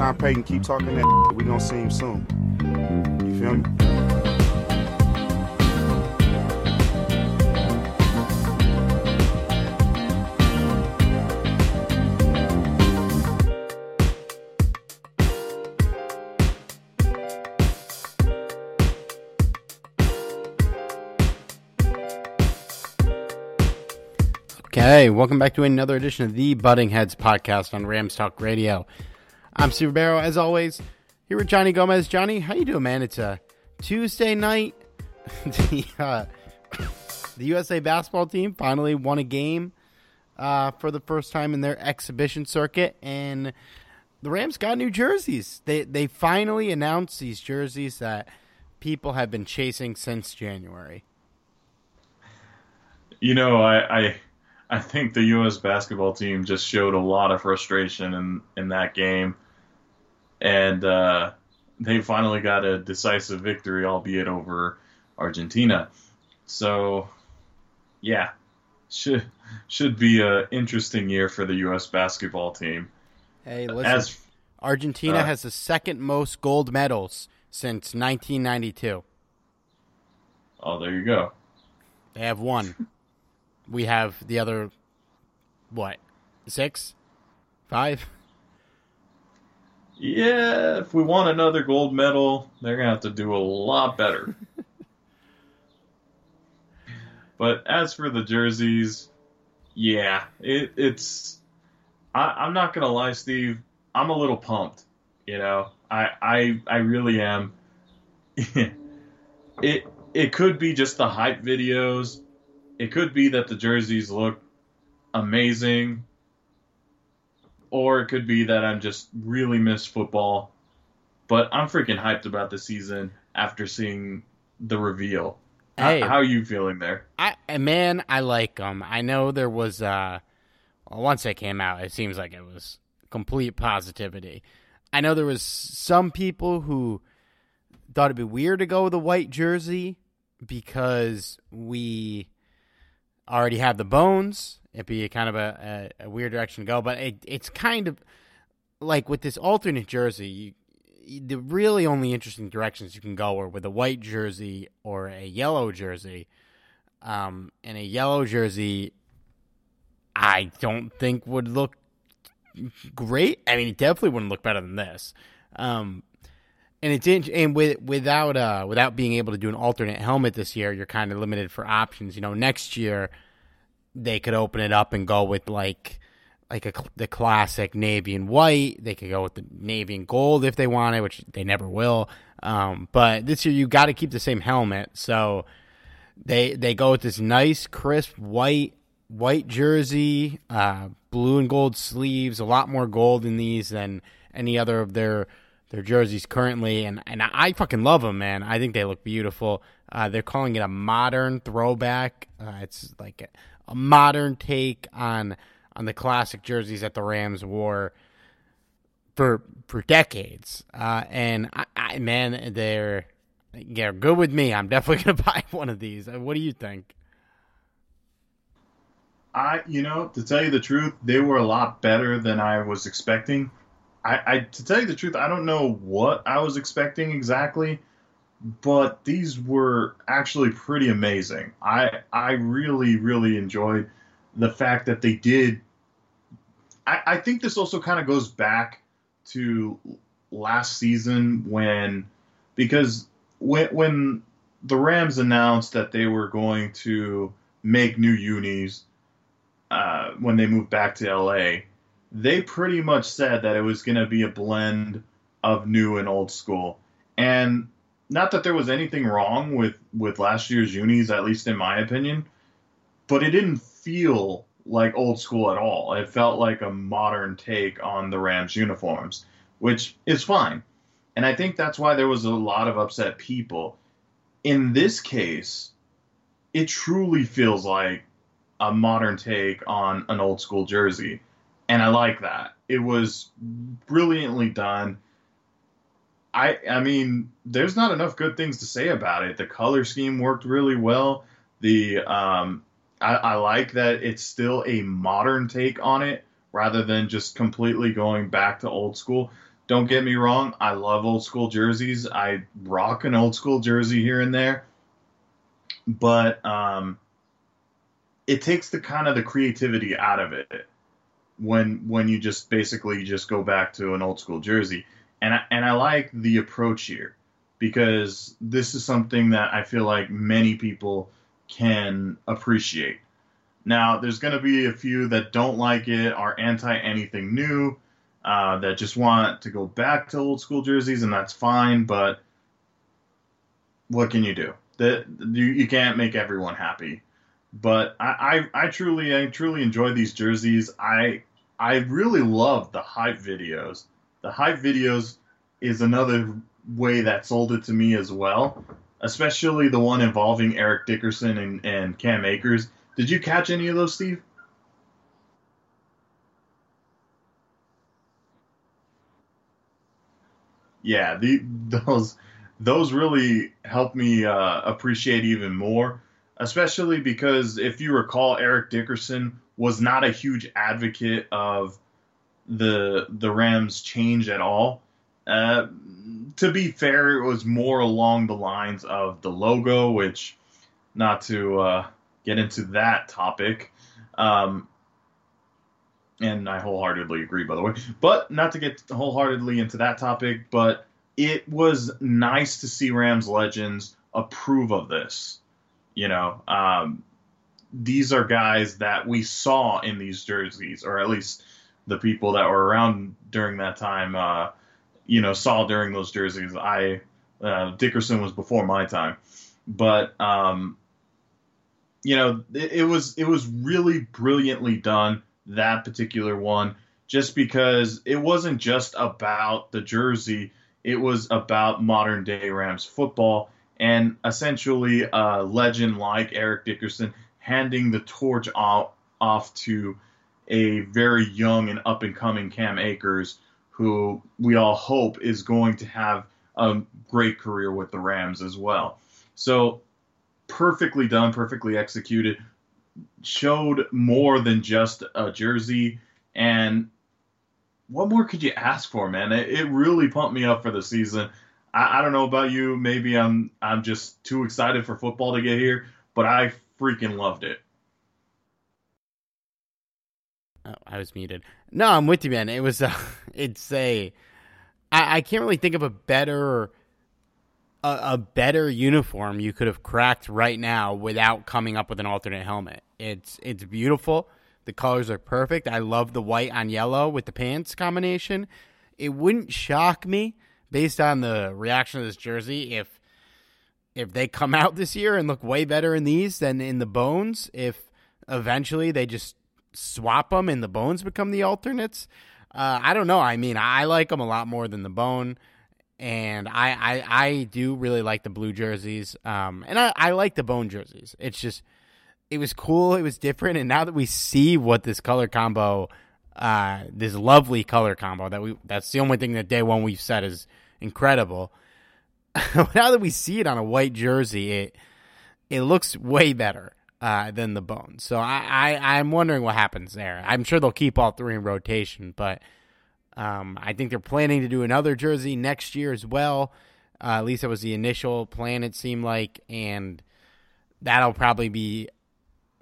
Sean Payton keep talking that. We gonna see him soon. You feel me? Okay, welcome back to another edition of the Butting Heads podcast on Rams Talk Radio. I'm Steve Barrow, as always, here with Johnny Gomez. Johnny, how you doing, man? It's a Tuesday night. the, uh, the USA basketball team finally won a game uh, for the first time in their exhibition circuit, and the Rams got new jerseys. They they finally announced these jerseys that people have been chasing since January. You know, I, I I think the U.S. basketball team just showed a lot of frustration in in that game, and uh, they finally got a decisive victory, albeit over Argentina. So, yeah, should should be a interesting year for the U.S. basketball team. Hey, listen. As Argentina Uh, has the second most gold medals since 1992. oh, there you go. They have one. we have the other, what, six, five? Yeah, if we want another gold medal, they're gonna have to do a lot better. but as for the jerseys, yeah, it, it's. I, I'm not gonna lie, Steve. I'm a little pumped. You know, I I I really am. it it could be just the hype videos. It could be that the jerseys look amazing or it could be that I'm just really miss football. But I'm freaking hyped about the season after seeing the reveal. Hey. how are you feeling there? I man, I like them. I know there was uh well, once they came out, it seems like it was complete positivity. I know there was some people who thought it'd be weird to go with a white jersey because we already have the bones. It'd be kind of a, a, a weird direction to go, but it, it's kind of like with this alternate jersey. You, the really only interesting directions you can go are with a white jersey or a yellow jersey. Um, and a yellow jersey, I don't think would look great. I mean, it definitely wouldn't look better than this. Um, and it's in, and with without uh without being able to do an alternate helmet this year, you're kind of limited for options. You know, next year they could open it up and go with like like a, the classic navy and white. They could go with the navy and gold if they wanted, which they never will. Um, but this year you got to keep the same helmet, so they they go with this nice crisp white white jersey, uh, blue and gold sleeves, a lot more gold in these than any other of their their jerseys currently, and and I fucking love them, man. I think they look beautiful. Uh, they're calling it a modern throwback. Uh, it's like a, modern take on on the classic jerseys that the Rams wore for for decades. Uh, and I, I man, they're Yeah, good with me. I'm definitely gonna buy one of these. Uh, what do you think? I, you know, to tell you the truth, they were a lot better than I was expecting. I, I to tell you the truth, I don't know what I was expecting exactly, but these were actually pretty amazing. I I really really enjoyed the fact that they did. I, I think this also kind of goes back to last season when because when when the Rams announced that they were going to make new unis uh, when they moved back to LA, they pretty much said that it was going to be a blend of new and old school. And not that there was anything wrong with with last year's unis, at least in my opinion, but it didn't feel like old school at all. It felt like a modern take on the Rams uniforms, which is fine. And I think that's why there was a lot of upset people. In this case, it truly feels like a modern take on an old school jersey. And I like that. It was brilliantly done. I I mean, there's not enough good things to say about it. The color scheme worked really well. The um, I, I like that it's still a modern take on it rather than just completely going back to old school. Don't get me wrong, I love old school jerseys. I rock an old school jersey here and there. But um, it takes the kind of the creativity out of it when when you just basically just go back to an old school jersey. And I, and I like the approach here because this is something that I feel like many people can appreciate. Now, there's going to be a few that don't like it, are anti anything new, uh, that just want to go back to old school jerseys, and that's fine. But what can you do? That you, you can't make everyone happy. But I, I, I truly I truly enjoy these jerseys. I I really love the hype videos. The hype videos is another way that sold it to me as well, especially the one involving Eric Dickerson and, and Cam Akers. Did you catch any of those, Steve? Yeah, the those those really helped me uh, appreciate even more especially because if you recall, Eric Dickerson was not a huge advocate of the the Rams change at all. Uh, to be fair, it was more along the lines of the logo, which, not to uh, get into that topic, um, and I wholeheartedly agree, by the way, but not to get wholeheartedly into that topic, but it was nice to see Rams legends approve of this. You know, um, these are guys that we saw in these jerseys, or at least the people that were around during that time, uh, you know, saw during those jerseys. I uh, Dickerson was before my time, but um, you know, it, it was it was really brilliantly done that particular one, just because it wasn't just about the jersey; it was about modern day Rams football and essentially a legend like Eric Dickerson handing the torch off, off to a very young and up and coming Cam Akers, who we all hope is going to have a great career with the Rams as well. So, perfectly done, perfectly executed, showed more than just a jersey. And what more could you ask for, man? It, it really pumped me up for the season. I, I don't know about you. Maybe I'm I'm just too excited for football to get here, but I freaking loved it. Oh, I was muted. No, I'm with you, man. It was uh, it's a I, I can't really think of a better a, a, better uniform you could have cracked right now without coming up with an alternate helmet. It's it's beautiful. The colors are perfect. I love the white on yellow with the pants combination. It wouldn't shock me based on the reaction of this jersey, if if they come out this year and look way better in these than in the bones, if eventually they just swap them and the bones become the alternates, uh, I don't know. I mean, I like them a lot more than the bone, and I I, I do really like the blue jerseys, um, and I, I like the bone jerseys. It's just it was cool, it was different, and now that we see what this color combo uh, this lovely color combo that we that's the only thing that day one we've said is incredible. now that we see it on a white jersey, it it looks way better uh, than the bones. So I, I I'm wondering what happens there. I'm sure they'll keep all three in rotation, but um, I think they're planning to do another jersey next year as well. Uh, at least that was the initial plan. It seemed like, and that'll probably be,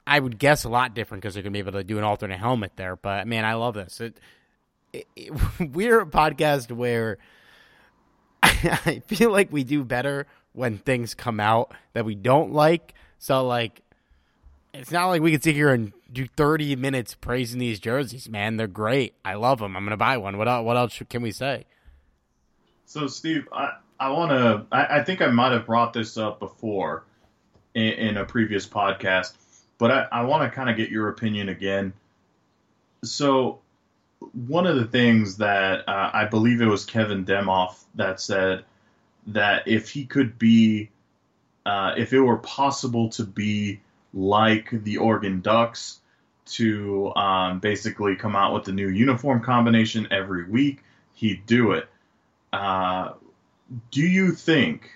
I would guess, a lot different because they're gonna be able to do an alternate helmet there. But man, I love this. It, it, it we're a podcast where I feel like we do better when things come out that we don't like. So like it's not like we can sit here and do 30 minutes praising these jerseys, man. They're great. I love them. I'm going to buy one. What else, what else can we say? So, Steve, I, I want to, I, I, think I might have brought this up before in, in a previous podcast, but I, I want to kind of get your opinion again. So, one of the things that uh, I believe it was Kevin Demoff that said that if he could be, uh, if it were possible to be like the Oregon Ducks to um, basically come out with a new uniform combination every week, he'd do it. Uh, do you think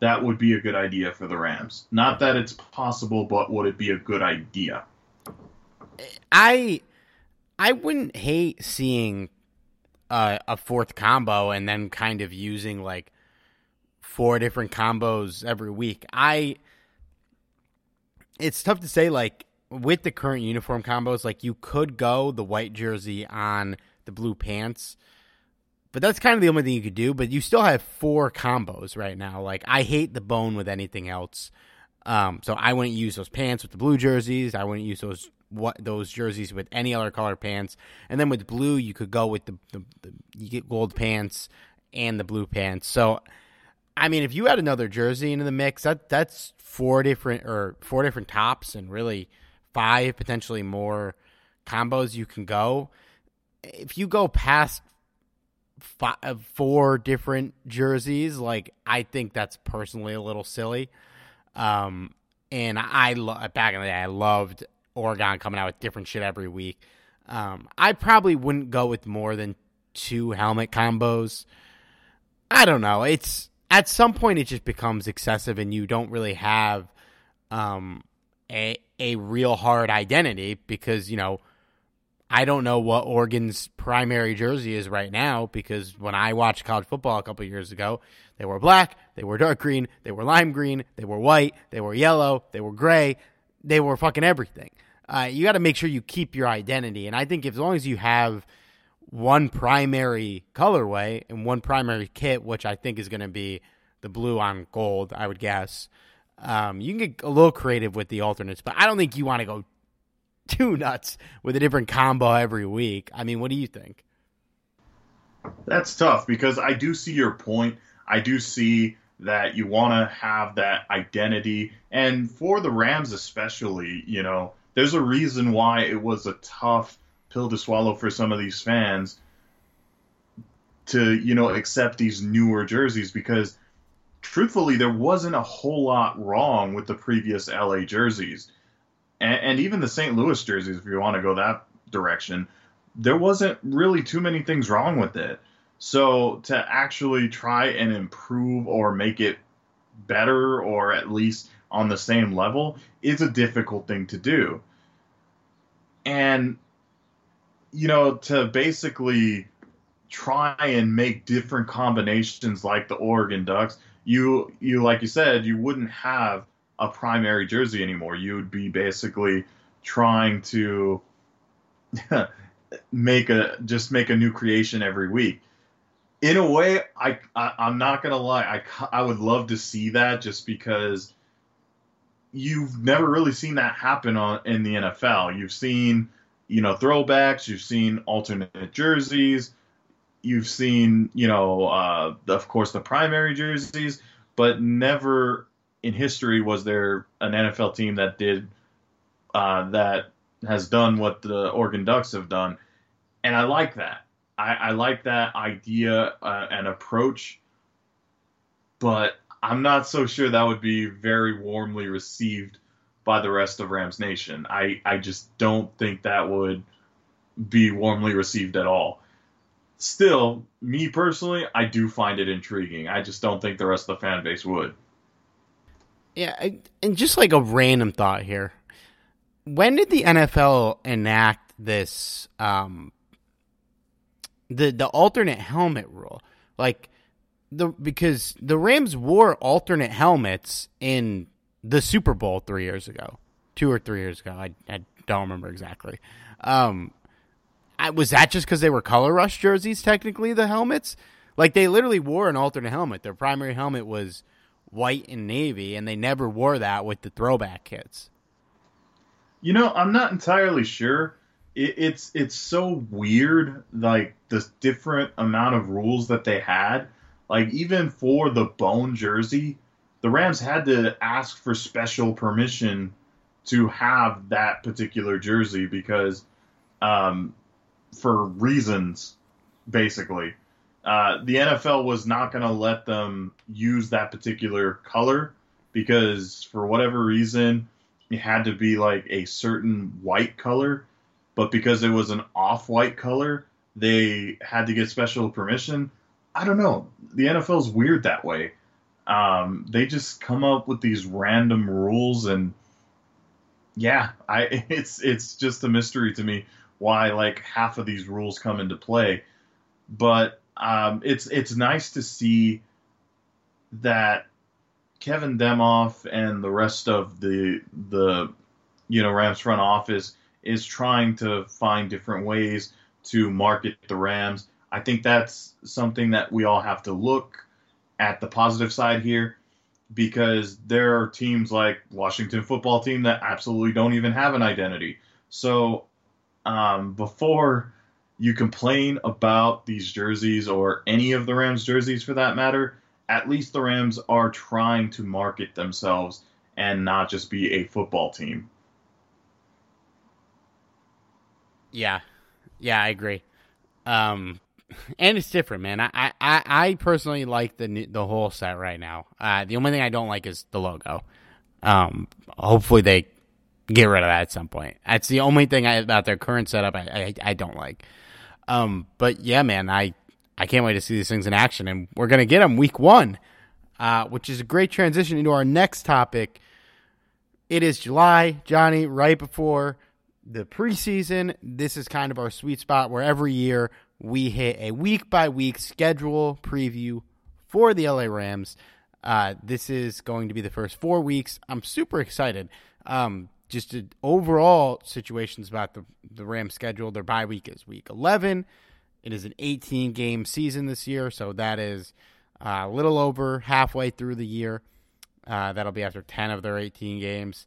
that would be a good idea for the Rams? Not that it's possible, but would it be a good idea? I I wouldn't hate seeing a fourth combo and then kind of using like four different combos every week. I it's tough to say like with the current uniform combos like you could go the white jersey on the blue pants but that's kind of the only thing you could do but you still have four combos right now. Like i hate the bone with anything else. Um, so i wouldn't use those pants with the blue jerseys. I wouldn't use those what those jerseys with any other color pants. And then with blue you could go with the, the, the you get gold pants and the blue pants. So I mean, if you had another jersey into the mix, that that's four different or four different tops and really five potentially more combos you can go. If you go past five, uh, four different jerseys, like I think that's personally a little silly. Um, and I lo- back in the day, I loved Oregon coming out with different shit every week. Um, I probably wouldn't go with more than two helmet combos. I don't know. It's at some point it just becomes excessive and you don't really have um, a a real hard identity because you know I don't know what Oregon's primary jersey is right now because when I watched college football a couple years ago, they were black, they were dark green, they were lime green, they were white, they were yellow, they were gray, they were fucking everything. Uh, you got to make sure you keep your identity, and I think if, as long as you have one primary colorway and one primary kit, which I think is going to be the blue on gold, I would guess. Um, you can get a little creative with the alternates, but I don't think you want to go too nuts with a different combo every week. I mean, what do you think? That's tough because I do see your point. I do see that you want to have that identity. And for the Rams, especially, you know, there's a reason why it was a tough pill to swallow for some of these fans to, you know, accept these newer jerseys because truthfully there wasn't a whole lot wrong with the previous LA jerseys. And, and even the St. Louis jerseys, if you want to go that direction, there wasn't really too many things wrong with it. So to actually try and improve or make it better or at least on the same level is a difficult thing to do. And you know, to basically try and make different combinations like the Oregon Ducks, you you like you said, you wouldn't have a primary jersey anymore. You would be basically trying to make a just make a new creation every week. In a way, I, I am not gonna lie, I I would love to see that just because you've never really seen that happen on in the NFL. You've seen you know throwbacks, you've seen alternate jerseys, you've seen, you know, uh, of course, the primary jerseys, but never in history was there an NFL team that did uh, that has done what the Oregon Ducks have done, and I like that. I, I like that idea uh, and approach, but I'm not so sure that would be very warmly received by the rest of Rams Nation. I, I just don't think that would be warmly received at all still, me personally, I do find it intriguing. I just don't think the rest of the fan base would. Yeah, and just like a random thought here. When did the NFL enact this um the the alternate helmet rule? Like the because the Rams wore alternate helmets in the Super Bowl 3 years ago. 2 or 3 years ago. I I don't remember exactly. Um I, was that just because they were color rush jerseys? Technically, the helmets, like they literally wore an alternate helmet. Their primary helmet was white and navy, and they never wore that with the throwback kits. You know, I'm not entirely sure. It, it's it's so weird, like the different amount of rules that they had. Like even for the bone jersey, the Rams had to ask for special permission to have that particular jersey because um, for reasons, basically. Uh, the NFL was not going to let them use that particular color because, for whatever reason, it had to be like a certain white color. But because it was an off white color, they had to get special permission. I don't know. The NFL is weird that way. Um, they just come up with these random rules, and yeah, I it's it's just a mystery to me why like half of these rules come into play. But um, it's it's nice to see that Kevin Demoff and the rest of the the you know Rams front office is trying to find different ways to market the Rams. I think that's something that we all have to look at the positive side here because there are teams like Washington football team that absolutely don't even have an identity. So um, before you complain about these jerseys or any of the Rams jerseys for that matter, at least the Rams are trying to market themselves and not just be a football team. Yeah, yeah, I agree. Um, and it's different, man. I, I, I personally like the the whole set right now. Uh, the only thing I don't like is the logo. Um, hopefully they get rid of that at some point. That's the only thing I, about their current setup I, I, I don't like. Um, but yeah, man, I I can't wait to see these things in action, and we're gonna get them week one, uh, which is a great transition into our next topic. It is July, Johnny, right before the preseason. This is kind of our sweet spot where every year we hit a week by week schedule preview for the LA Rams. Uh, this is going to be the first four weeks. I'm super excited. Um, just overall situations about the the Rams schedule. Their bye week is week 11. It is an 18 game season this year, so that is uh, a little over halfway through the year. Uh, that'll be after 10 of their 18 games.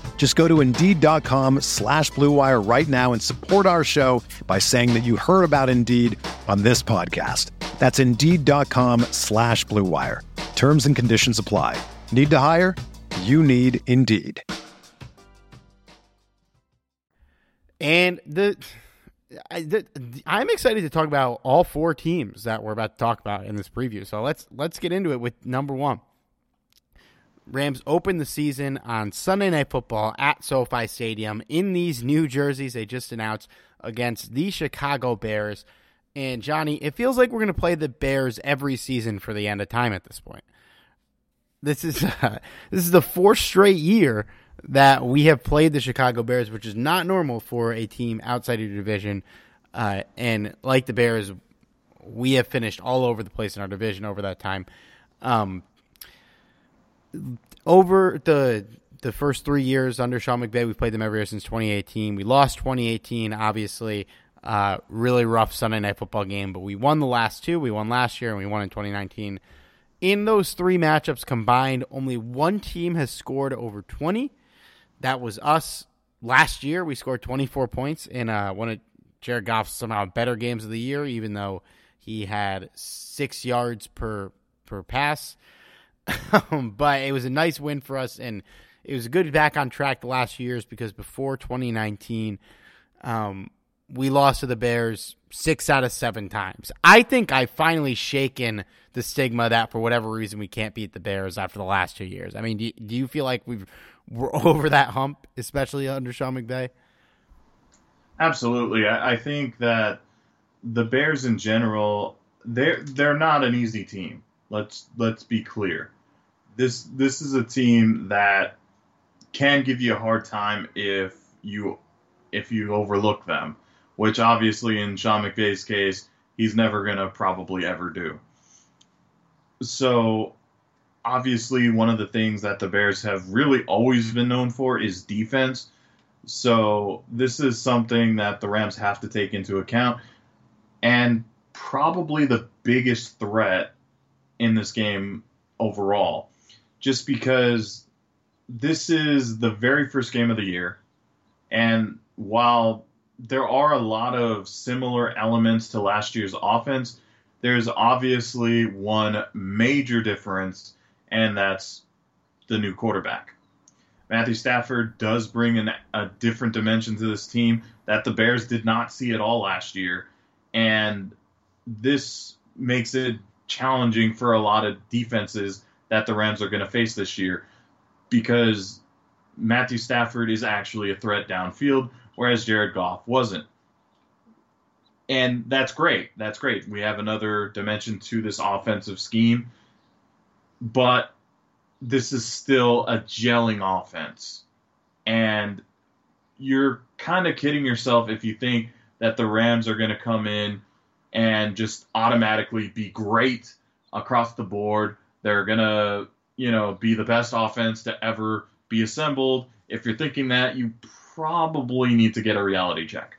Just go to Indeed.com slash BlueWire right now and support our show by saying that you heard about Indeed on this podcast. That's Indeed.com slash BlueWire. Terms and conditions apply. Need to hire? You need Indeed. And the, I, I'm excited to talk about all four teams that we're about to talk about in this preview. So let's let's get into it with number one. Rams open the season on Sunday Night Football at SoFi Stadium in these new jerseys they just announced against the Chicago Bears. And Johnny, it feels like we're going to play the Bears every season for the end of time at this point. This is uh, this is the fourth straight year that we have played the Chicago Bears, which is not normal for a team outside of your division. Uh, and like the Bears, we have finished all over the place in our division over that time. Um, over the the first three years under Sean McVay, we've played them every year since 2018. We lost 2018, obviously. Uh, really rough Sunday night football game, but we won the last two. We won last year and we won in 2019. In those three matchups combined, only one team has scored over 20. That was us last year. We scored 24 points in uh, one of Jared Goff's somehow better games of the year, even though he had six yards per per pass. But it was a nice win for us, and it was good back on track the last few years because before 2019, um, we lost to the Bears six out of seven times. I think I've finally shaken the stigma that for whatever reason we can't beat the Bears after the last two years. I mean, do, do you feel like we've we're over that hump, especially under Sean McVay? Absolutely. I, I think that the Bears in general, they're they're not an easy team. Let's let's be clear. This this is a team that can give you a hard time if you if you overlook them which obviously in Sean McVay's case, he's never to probably ever do. So, obviously, one of the things that the Bears have really always been known for is defense. So, this is something that the Rams have to take into account. And probably the biggest threat in this game overall, just because this is the very first game of the year. And while there are a lot of similar elements to last year's offense. There's obviously one major difference, and that's the new quarterback. Matthew Stafford does bring an, a different dimension to this team that the Bears did not see at all last year, and this makes it challenging for a lot of defenses that the Rams are going to face this year because Matthew Stafford is actually a threat downfield whereas Jared Goff wasn't. And that's great. That's great. We have another dimension to this offensive scheme, but this is still a gelling offense. And you're kind of kidding yourself if you think that the Rams are going to come in and just automatically be great across the board. They're to, you know, be the best offense to ever be assembled. If you're thinking that, you probably need to get a reality check.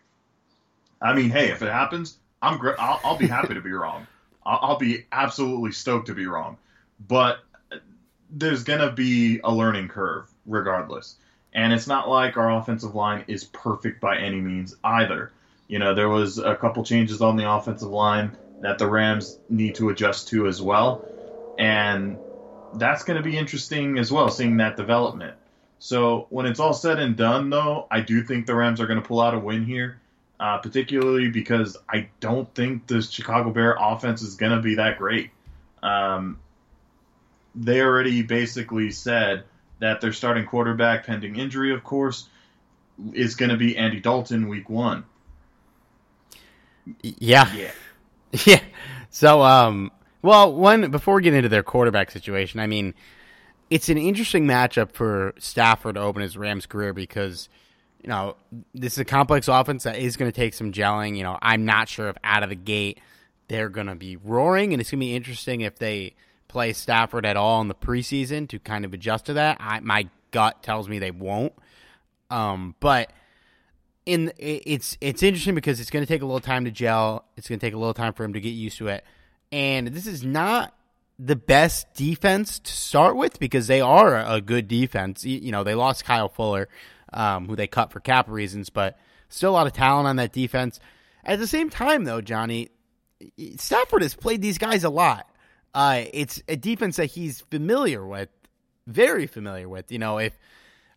I mean, hey, if it happens, I'm great. I'll, I'll, be happy to be wrong. I'll, I'll be absolutely stoked to be wrong. But there's gonna be a learning curve regardless. And it's not like our offensive line is perfect by any means either. You know, there was a couple changes on the offensive line that the Rams need to adjust to as well. And that's going to be interesting as well, seeing that development. So when it's all said and done, though, I do think the Rams are going to pull out a win here, uh, particularly because I don't think the Chicago Bear offense is going to be that great. Um, they already basically said that their starting quarterback, pending injury, of course, is going to be Andy Dalton week one. Yeah. Yeah. Yeah. So, um, well, one before we get into their quarterback situation, I mean, it's an interesting matchup for Stafford to open his Rams career because you know this is a complex offense that is going to take some gelling. You know, I'm not sure if out of the gate they're going to be roaring, and it's going to be interesting if they play Stafford at all in the preseason to kind of adjust to that. I, my gut tells me they won't, um, but in it's it's interesting because it's going to take a little time to gel. It's going to take a little time for him to get used to it, and this is not the best defense to start with because they are a good defense. You know, they lost Kyle Fuller, um, who they cut for cap reasons, but still a lot of talent on that defense. At the same time, though, Johnny, Stafford has played these guys a lot. Uh, it's a defense that he's familiar with, very familiar with. You know, if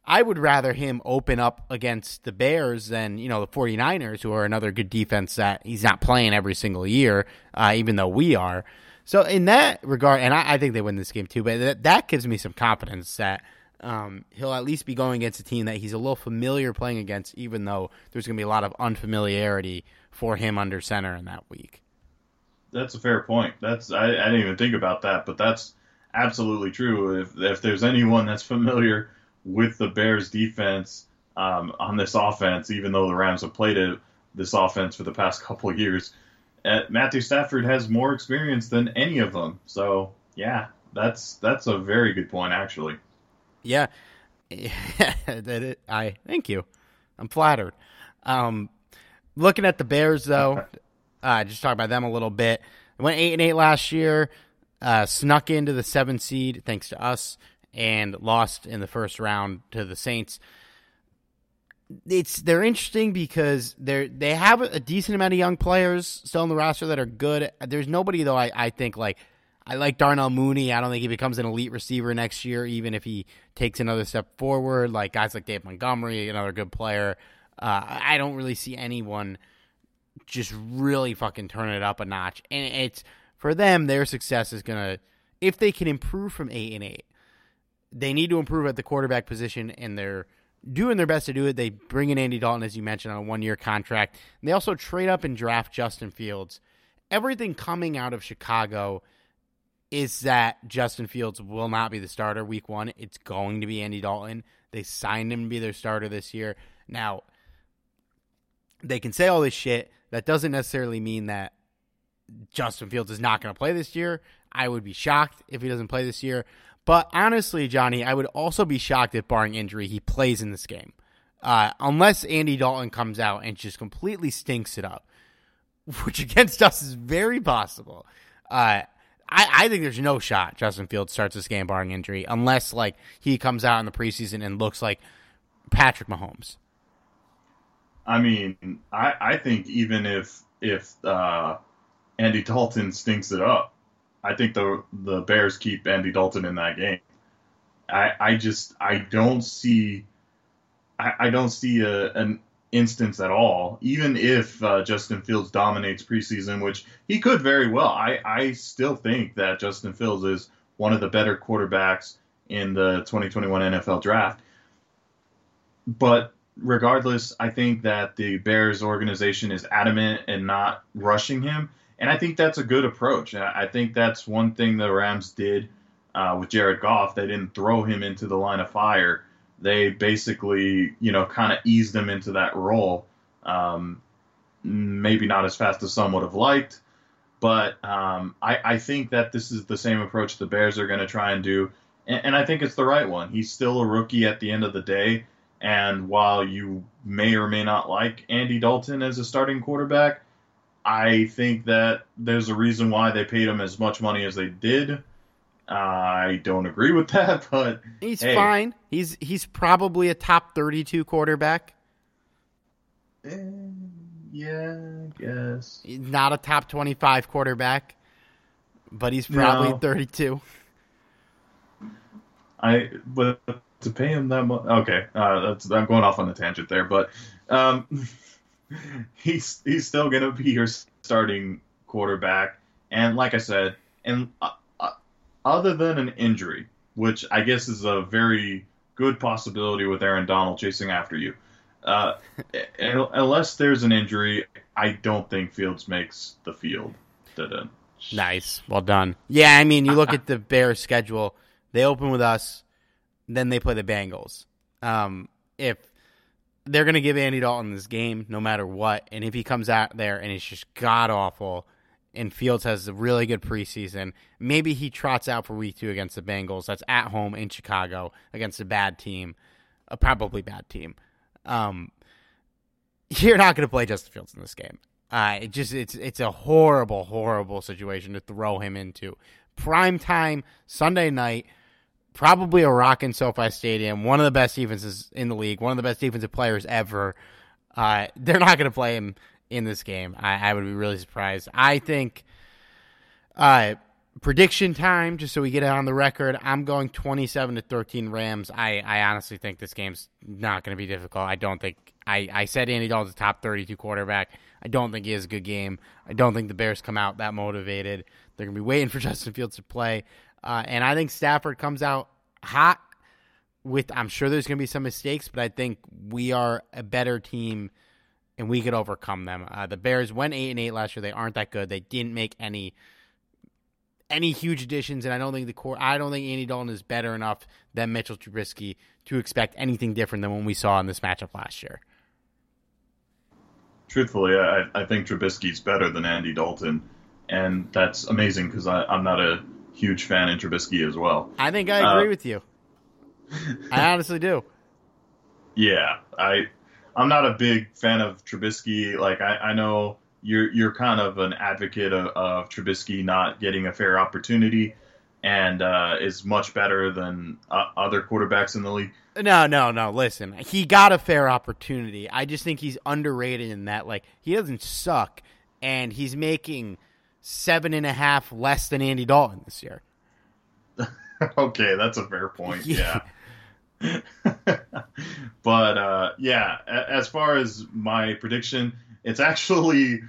I would rather him open up against the Bears than, you know, the 49ers, who are another good defense that he's not playing every single year, uh, even though we are. So in that regard, and I, I think they win this game too, but that, that gives me some confidence that um, he'll at least be going against a team that he's a little familiar playing against, even though there's going to be a lot of unfamiliarity for him under center in that week. That's a fair point. That's I, I didn't even think about that, but that's absolutely true. If if there's anyone that's familiar with the Bears defense um, on this offense, even though the Rams have played it this offense for the past couple of years, uh, Matthew Stafford has more experience than any of them. So yeah, that's that's a very good point actually. Yeah, that I thank you. I'm flattered. Um, looking at the Bears though, uh, just talk about them a little bit. They went eight and eight last year, uh, snuck into the seven seed thanks to us, and lost in the first round to the Saints. It's they're interesting because they're they have a decent amount of young players still in the roster that are good. There's nobody though I, I think like I like Darnell Mooney. I don't think he becomes an elite receiver next year, even if he takes another step forward. Like guys like Dave Montgomery, another good player. Uh, I don't really see anyone just really fucking turn it up a notch. And it's for them, their success is gonna if they can improve from eight and eight, they need to improve at the quarterback position, and they're doing their best to do it. They bring in Andy Dalton, as you mentioned, on a one year contract. And they also trade up and draft Justin Fields. Everything coming out of Chicago is that Justin Fields will not be the starter week one. It's going to be Andy Dalton. They signed him to be their starter this year. Now, they can say all this shit. That doesn't necessarily mean that Justin Fields is not going to play this year. I would be shocked if he doesn't play this year. But honestly, Johnny, I would also be shocked if, barring injury, he plays in this game. Uh, unless Andy Dalton comes out and just completely stinks it up, which against us is very possible. Uh, I, I, think there's no shot Justin Fields starts this game barring injury, unless like he comes out in the preseason and looks like Patrick Mahomes. I mean, I, I think even if if uh, Andy Dalton stinks it up, I think the the Bears keep Andy Dalton in that game. I I just I don't see I, I don't see a, an instance at all. Even if uh, Justin Fields dominates preseason, which he could very well, I I still think that Justin Fields is one of the better quarterbacks in the 2021 NFL draft. But regardless, I think that the Bears organization is adamant and not rushing him. And I think that's a good approach. I think that's one thing the Rams did uh, with Jared Goff. They didn't throw him into the line of fire. They basically, you know, kind of eased him into that role. Um, maybe not as fast as some would have liked, but um, I, I, think that this is the same approach the Bears are going to try and do. And, and I think it's the right one. He's still a rookie at the end of the day. And while you may or may not like Andy Dalton as a starting quarterback, I think that there's a reason why they paid him as much money as they did. I don't agree with that, but he's hey. fine. He's he's probably a top 32 quarterback. Eh, yeah, I guess. He's not a top 25 quarterback, but he's probably No. 32. I but to pay him that much. Okay, uh, that's I'm going off on a tangent there, but um, he's he's still gonna be your starting quarterback, and like I said, and uh, uh, other than an injury, which I guess is a very good possibility with Aaron Donald chasing after you, uh, unless there's an injury, I don't think Fields makes the field. Da-da. Nice. Well done. Yeah, I mean, you look at the Bears schedule, they open with us, then they play the Bengals. Um, if they're going to give Andy Dalton this game no matter what, and if he comes out there and it's just god awful, and Fields has a really good preseason, maybe he trots out for week two against the Bengals. That's at home in Chicago against a bad team, a probably bad team. Um, you're not going to play Justin Fields in this game. Uh, it just it's it's a horrible, horrible situation to throw him into. Prime time Sunday night, probably a rockin' SoFi Stadium. One of the best defenses in the league. One of the best defensive players ever. Uh, they're not going to play him in this game. I, I would be really surprised. I think. Uh, prediction time, just so we get it on the record. I'm going 27 to 13 Rams. I, I honestly think this game's not going to be difficult. I don't think I, I said Andy Dalton's a top 32 quarterback. I don't think he has a good game. I don't think the Bears come out that motivated. They're going to be waiting for Justin Fields to play. Uh, and I think Stafford comes out hot with, I'm sure there's going to be some mistakes, but I think we are a better team and we could overcome them. Uh, the Bears went 8 and 8 last year. They aren't that good. They didn't make any any huge additions, and I don't think the core. I don't think Andy Dalton is better enough than Mitchell Trubisky to expect anything different than what we saw in this matchup last year. truthfully, I, I think Trubisky's better than Andy Dalton, and that's amazing because I'm not a huge fan in Trubisky as well. I think I Uh, agree with you. I honestly do. Yeah, I I'm not a big fan of Trubisky. Like I, I know you're you're kind of an advocate of, of Trubisky not getting a fair opportunity, and uh, is much better than uh, other quarterbacks in the league. No, no, no. Listen, he got a fair opportunity. I just think he's underrated in that, like, he doesn't suck, and he's making seven and a half less than Andy Dalton this year. okay, that's a fair point. Yeah. but uh, yeah, as far as my prediction, it's actually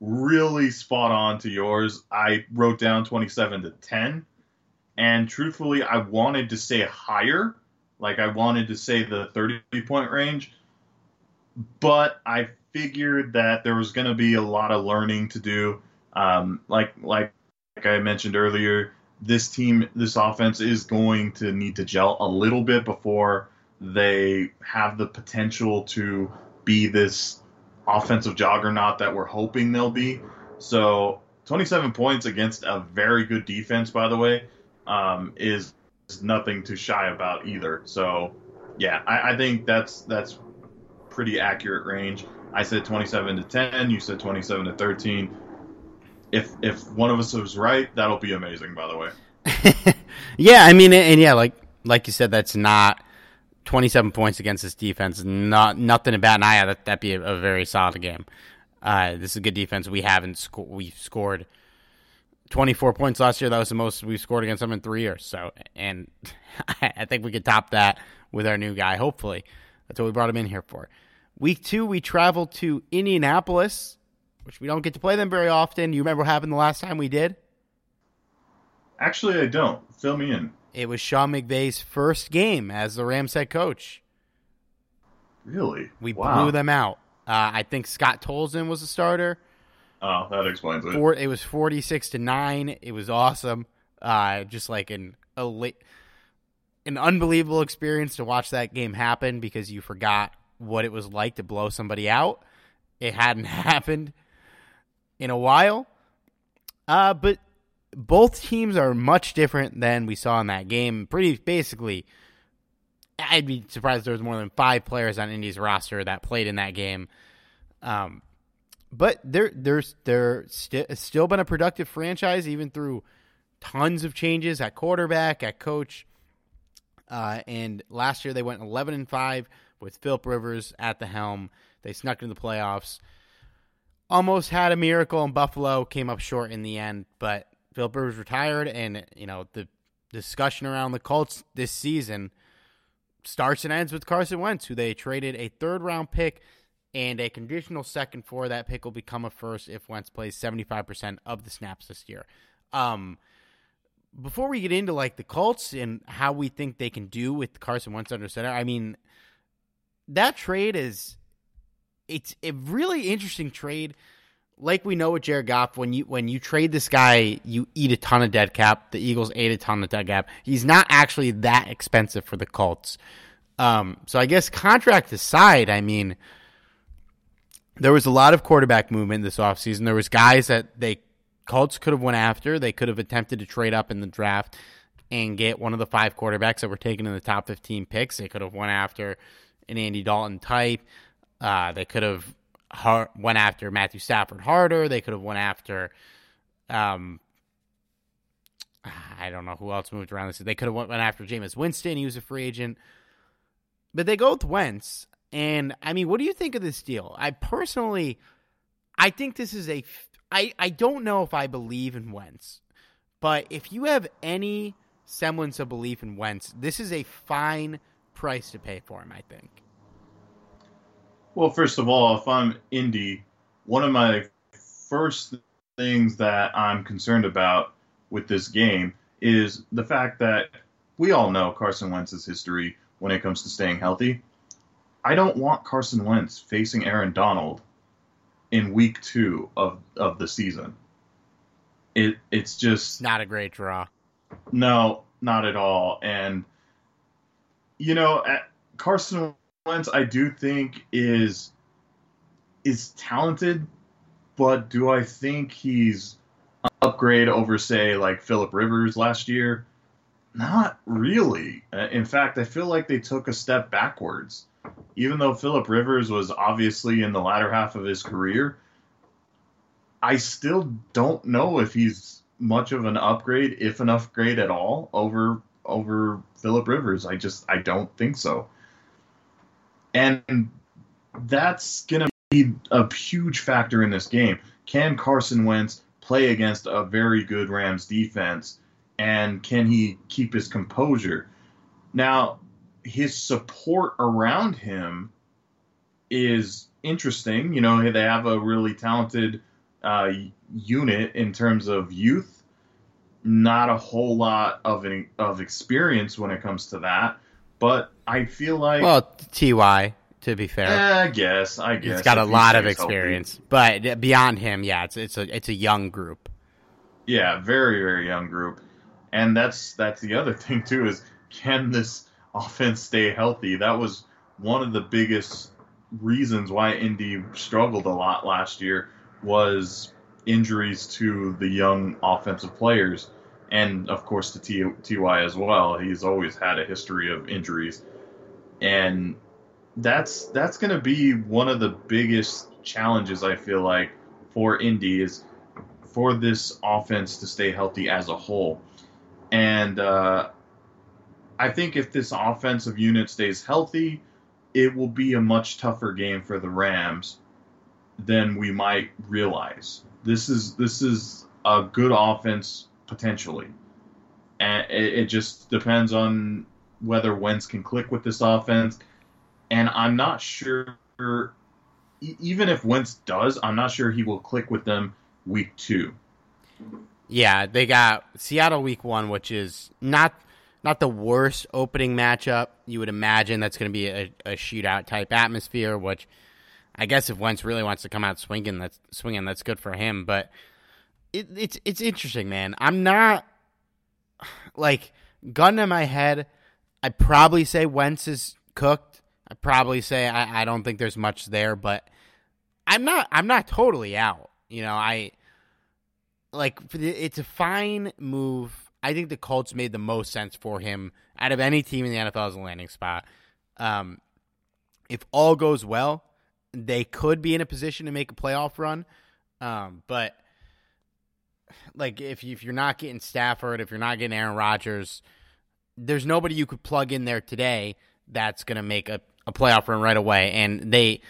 really spot on to yours. I wrote down 27 to 10. And truthfully, I wanted to say higher. Like, I wanted to say the 30 point range. But I figured that there was going to be a lot of learning to do. Um, like, like, like I mentioned earlier, this team, this offense is going to need to gel a little bit before they have the potential to be this offensive juggernaut that we're hoping they'll be. So 27 points against a very good defense, by the way, um, is nothing to shy about either. So yeah, I, I think that's that's pretty accurate range. I said 27 to 10. You said 27 to 13 if if one of us was right, that'll be amazing. By the way. yeah, I mean, and yeah, like like you said, that's not 27 points against this defense. Not nothing to bat an eye at. That, that'd be a, a very solid game. Uh, this is a good defense. We haven't sco- we scored 24 points last year. That was the most we've scored against them in three years. So, and I think we could top that with our new guy. Hopefully, that's what we brought him in here for. Week two, we traveled to Indianapolis which we don't get to play them very often. You remember what happened the last time we did? Actually, I don't. Fill me in. It was Sean McVay's first game as the Rams head coach. Really? We wow. blew them out. Uh, I think Scott Tolzien was the starter. Oh, that explains it. Four, it was forty-six to nine. It was awesome. Uh, just like an a late, an unbelievable experience to watch that game happen because you forgot what it was like to blow somebody out. It hadn't happened in a while. Uh, but both teams are much different than we saw in that game. Pretty basically, I'd be surprised there was more than five players on Indy's roster that played in that game. Um, but there, there's there st- still been a productive franchise even through tons of changes at quarterback, at coach. Uh, and last year they went 11 and five with Philip Rivers at the helm. They snuck into the playoffs almost had a miracle in Buffalo, came up short in the end, but Philip Rivers retired, and you know the discussion around the Colts this season starts and ends with Carson Wentz, who they traded a third round pick and a conditional second for. That pick will become a first if Wentz plays seventy five percent of the snaps this year. Um, before we get into like the Colts and how we think they can do with Carson Wentz under center, I mean that trade is it's a really interesting trade. Like we know with Jared Goff, when you when you trade this guy, you eat a ton of dead cap. The Eagles ate a ton of dead cap. He's not actually that expensive for the Colts. Um, so I guess contract aside, I mean, there was a lot of quarterback movement this offseason. There was guys that they Colts could have went after. They could have attempted to trade up in the draft and get one of the five quarterbacks that were taken in the top 15 picks. They could have went after an Andy Dalton type. Uh, they could have went after Matthew Stafford harder. They could have went after, um, I don't know who else moved around this. They could have went, went after Jameis Winston. He was a free agent, but they go with Wentz. And I mean, what do you think of this deal? I personally, I think this is a. I I don't know if I believe in Wentz, but if you have any semblance of belief in Wentz, this is a fine price to pay for him. I think. Well, first of all, if I'm Indy, one of my first things that I'm concerned about with this game is the fact that we all know Carson Wentz's history when it comes to staying healthy. I don't want Carson Wentz facing Aaron Donald in week two of, of the season. It it's just not a great draw. No, not at all. And you know, Carson I do think is is talented, but do I think he's an upgrade over say like Philip Rivers last year? Not really. Uh, in fact, I feel like they took a step backwards. Even though Philip Rivers was obviously in the latter half of his career, I still don't know if he's much of an upgrade, if an upgrade at all, over over Philip Rivers. I just I don't think so. And that's gonna be a huge factor in this game. Can Carson Wentz play against a very good Rams defense? And can he keep his composure? Now, his support around him is interesting. You know, they have a really talented uh, unit in terms of youth. Not a whole lot of of experience when it comes to that, but I feel like well, Ty to be fair. Eh, I guess. I guess he's got a lot of experience, healthy. but beyond him, yeah, it's it's a it's a young group. Yeah, very very young group, and that's that's the other thing too is can this offense stay healthy? That was one of the biggest reasons why Indy struggled a lot last year was injuries to the young offensive players, and of course to Ty as well. He's always had a history of injuries, and that's that's going to be one of the biggest challenges I feel like for Indy is for this offense to stay healthy as a whole. And uh, I think if this offensive unit stays healthy, it will be a much tougher game for the Rams than we might realize. This is this is a good offense potentially, and it, it just depends on whether Wentz can click with this offense and I'm not sure. Even if Wentz does, I'm not sure he will click with them week two. Yeah, they got Seattle week one, which is not not the worst opening matchup. You would imagine that's going to be a, a, shootout type atmosphere. Which I guess if Wentz really wants to come out swinging, that's swinging. That's good for him. But it, it's it's interesting, man. I'm not like gun in my head. I'd probably say Wentz is cooked I'd probably say I, I don't think there's much there, but I'm not I'm not totally out. You know, I like it's a fine move. I think the Colts made the most sense for him out of any team in the NFL as a landing spot. Um, if all goes well, they could be in a position to make a playoff run. Um, but like if if you're not getting Stafford, if you're not getting Aaron Rodgers, there's nobody you could plug in there today that's going to make a a playoff run right away. And they,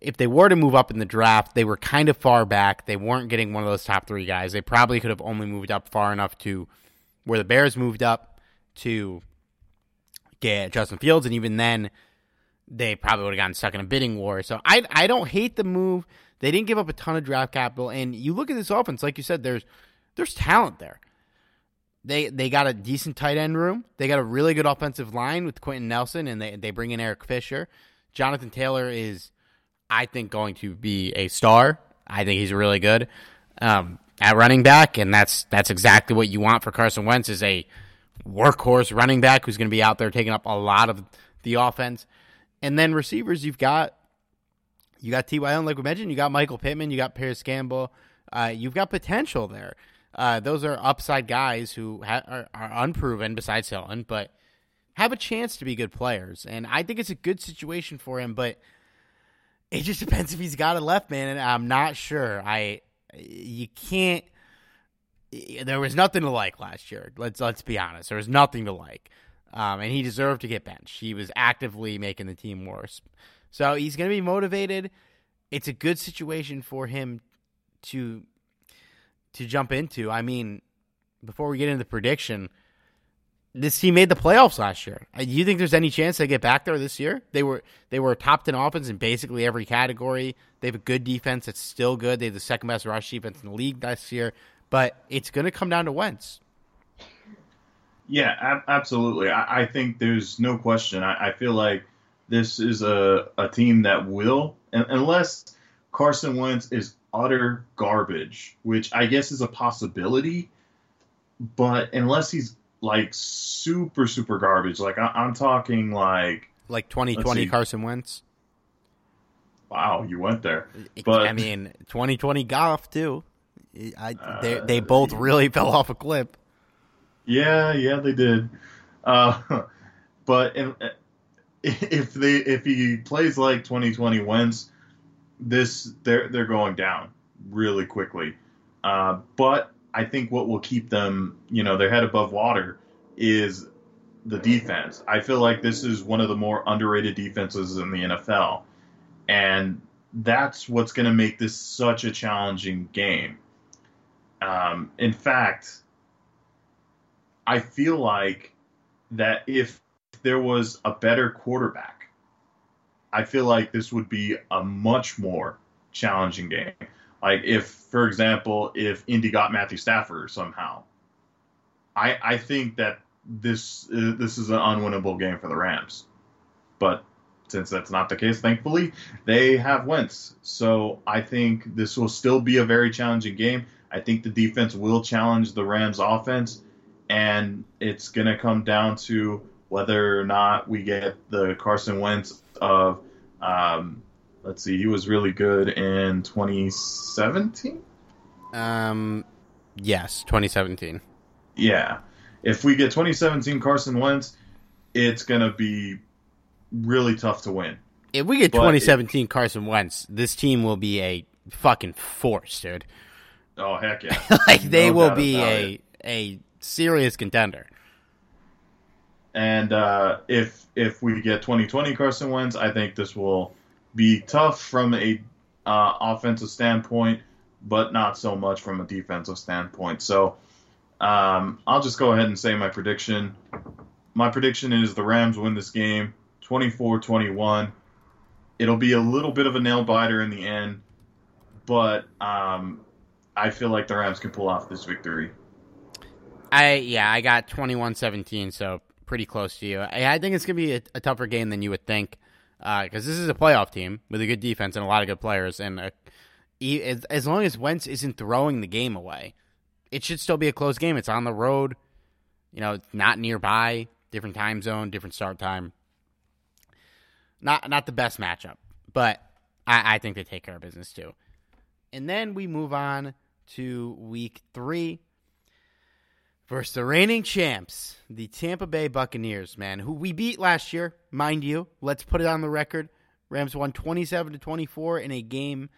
if they were to move up in the draft, they were kind of far back. They weren't getting one of those top three guys. They probably could have only moved up far enough to where the Bears moved up to get Justin Fields, and even then, they probably would have gotten stuck in a bidding war. So I I don't hate the move. They didn't give up a ton of draft capital, and you look at this offense, like you said, there's there's talent there. They they got a decent tight end room. They got a really good offensive line with Quenton Nelson, and they they bring in Eric Fisher. Jonathan Taylor is, I think, going to be a star. I think he's really good um, at running back, and that's that's exactly what you want for Carson Wentz is a workhorse running back who's going to be out there taking up a lot of the offense. And then receivers, you've got you got T.Y. like we mentioned, you got Michael Pittman, you got Parris Campbell, uh, you've got potential there. Uh, those are upside guys who ha- are, are, unproven besides Hilton, but have a chance to be good players. And I think it's a good situation for him, but it just depends if he's got a left man, and I'm not sure. I you can't. There was nothing to like last year. Let's let's be honest. There was nothing to like, um, and he deserved to get benched. He was actively making the team worse. So he's going to be motivated. It's a good situation for him to to jump into. I mean, before we get into the prediction, this team made the playoffs last year. Do you think there's any chance they get back there this year? They were they were top ten offense in basically every category. They have a good defense that's still good. They have the second best rush defense in the league this year, but it's going to come down to Wentz. Yeah, ab- absolutely. I-, I, think there's no question. I, I feel like this is a, a team that will, unless Carson Wentz is utter garbage, which I guess is a possibility. But unless he's like super super garbage, like I, am talking like like 2020 Carson Wentz. Wow, you went there. But I mean, 2020 Goff too. I, they uh, they both really fell off a cliff. Yeah, yeah, they did. Uh, but if, if they if he plays like 2020 Wentz, this they're they're going down really quickly. Uh, but I think what will keep them, you know, their head above water is the defense. I feel like this is one of the more underrated defenses in the NFL. And that's what's going to make this such a challenging game. Um, in fact, I feel like that if there was a better quarterback, I feel like this would be a much more challenging game. Like if, for example, if Indy got Matthew Stafford somehow, I I think that this uh, this is an unwinnable game for the Rams. But since that's not the case, thankfully they have Wentz. So I think this will still be a very challenging game. I think the defense will challenge the Rams offense, and it's gonna come down to whether or not we get the Carson Wentz of um, let's see, he was really good in 2017. Um, yes, 2017. Yeah, if we get 2017 Carson Wentz, it's gonna be really tough to win. If we get But 2017 Carson Wentz, this team will be a fucking force, dude. Oh heck yeah! like they No will be a it. a serious contender. And uh, if if we get 2020 Carson Wentz, I think this will be tough from a uh, offensive standpoint, but not so much from a defensive standpoint. So um, I'll just go ahead and say my prediction. My prediction is the Rams win this game 24-21. It'll be a little bit of a nail biter in the end, but um, I feel like the Rams can pull off this victory. I yeah, I got 21-17, so pretty close to you. I, I think it's gonna be a, a tougher game than you would think, uh, because this is a playoff team with a good defense and a lot of good players, and a, e- as, long as Wentz isn't throwing the game away, it should still be a close game. It's on the road, you know, not nearby, different time zone, different start time. Not not the best matchup, but I, I think they take care of business too. And then we move on to week three versus the reigning champs, the Tampa Bay Buccaneers, man, who we beat last year, mind you. Let's put it on the record. Rams won 27 to 24 in a game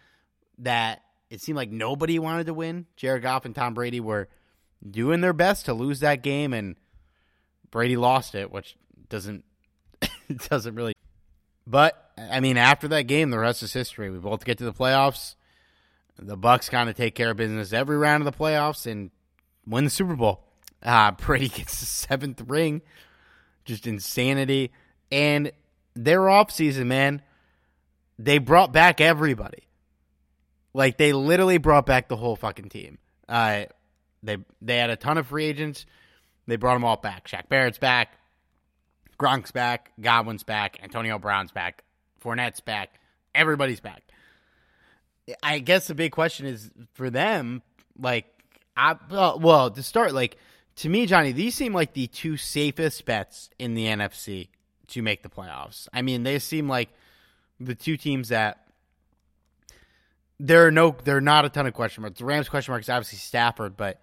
that it seemed like nobody wanted to win. Jared Goff and Tom Brady were doing their best to lose that game and Brady lost it, which doesn't doesn't really but I mean after that game the rest is history. We both get to the playoffs. The Bucs kind of take care of business every round of the playoffs and win the Super Bowl. Uh, Brady gets the seventh ring. Just insanity. And their offseason, man, they brought back everybody. Like they literally brought back the whole fucking team. Uh, they they had a ton of free agents. They brought them all back. Shaq Barrett's back. Gronk's back. Godwin's back. Antonio Brown's back. Fournette's back. Everybody's back. I guess the big question is for them, like, I, well, well, to start, like, to me, Johnny, these seem like the two safest bets in the NFC to make the playoffs. I mean, they seem like the two teams that there are no, there are not a ton of question marks. The Rams' question mark is obviously Stafford, but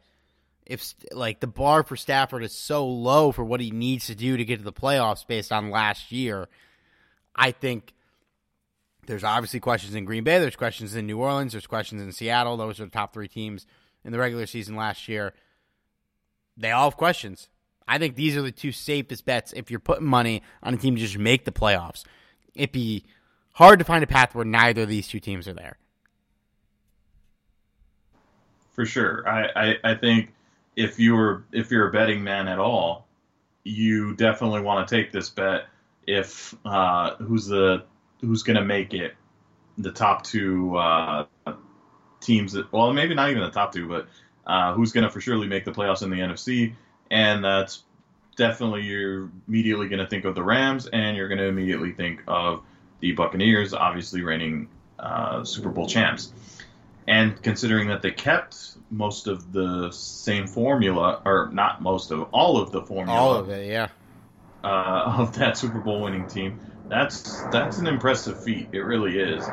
if like the bar for Stafford is so low for what he needs to do to get to the playoffs based on last year, I think there's obviously questions in Green Bay, there's questions in New Orleans, there's questions in Seattle. Those are the top three teams in the regular season last year. They all have questions. I think these are the two safest bets if you're putting money on a team to just make the playoffs. It'd be hard to find a path where neither of these two teams are there. For sure, I, I, I think if you're if you're a betting man at all, you definitely want to take this bet. If uh, who's the who's going to make it, the top two uh, teams. That, well, maybe not even the top two, but uh, who's going to for surely make the playoffs in the NFC, and that's definitely you're immediately going to think of the Rams, and you're going to immediately think of the Buccaneers, obviously reigning uh, Super Bowl champs. And considering that they kept most of the same formula, or not most of all of the formula, All of it, yeah. uh, of that Super Bowl winning team, that's that's an impressive feat. It really is.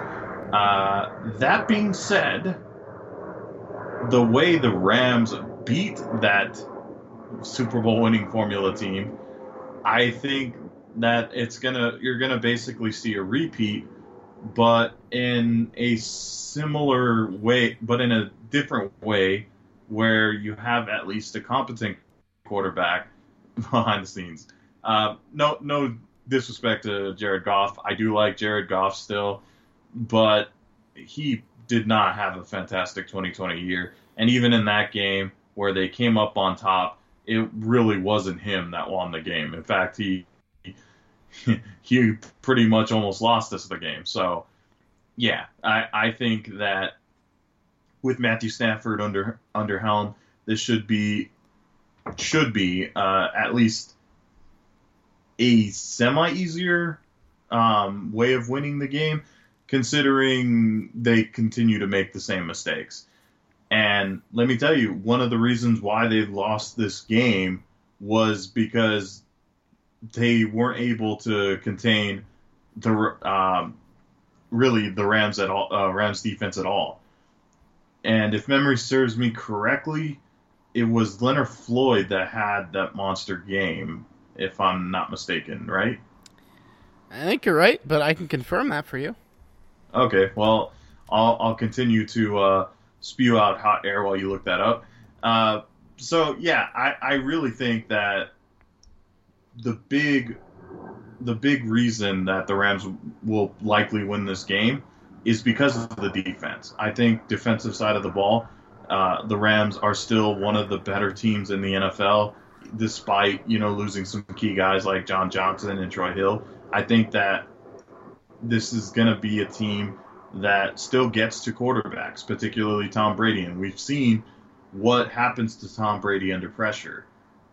Uh, that being said, the way the Rams beat that Super Bowl winning formula team. I think that it's gonna you're gonna basically see a repeat, but in a similar way, but in a different way, where you have at least a competent quarterback behind the scenes. Uh, no, no disrespect to Jared Goff. I do like Jared Goff still, but he did not have a fantastic 2020 year. And even in that game where they came up on top, it really wasn't him that won the game. In fact, he he pretty much almost lost us the game. So, yeah, I, I think that with Matthew Stafford under under helm, this should be should be uh, at least a semi easier um, way of winning the game considering they continue to make the same mistakes. And let me tell you, one of the reasons why they lost this game was because they weren't able to contain the um, really the Rams at all, uh, Rams defense at all. And if memory serves me correctly, it was Leonard Floyd that had that monster game, if I'm not mistaken, right? I think you're right, but I can confirm that for you. Okay, well, I'll, I'll continue to uh, spew out hot air while you look that up. Uh, so yeah, I, I really think that the big the big reason that the Rams will likely win this game is because of the defense. I think defensive side of the ball, uh, the Rams are still one of the better teams in the NFL, despite you know losing some key guys like John Johnson and Troy Hill. I think that this is going to be a team that still gets to quarterbacks, particularly Tom Brady. And we've seen what happens to Tom Brady under pressure.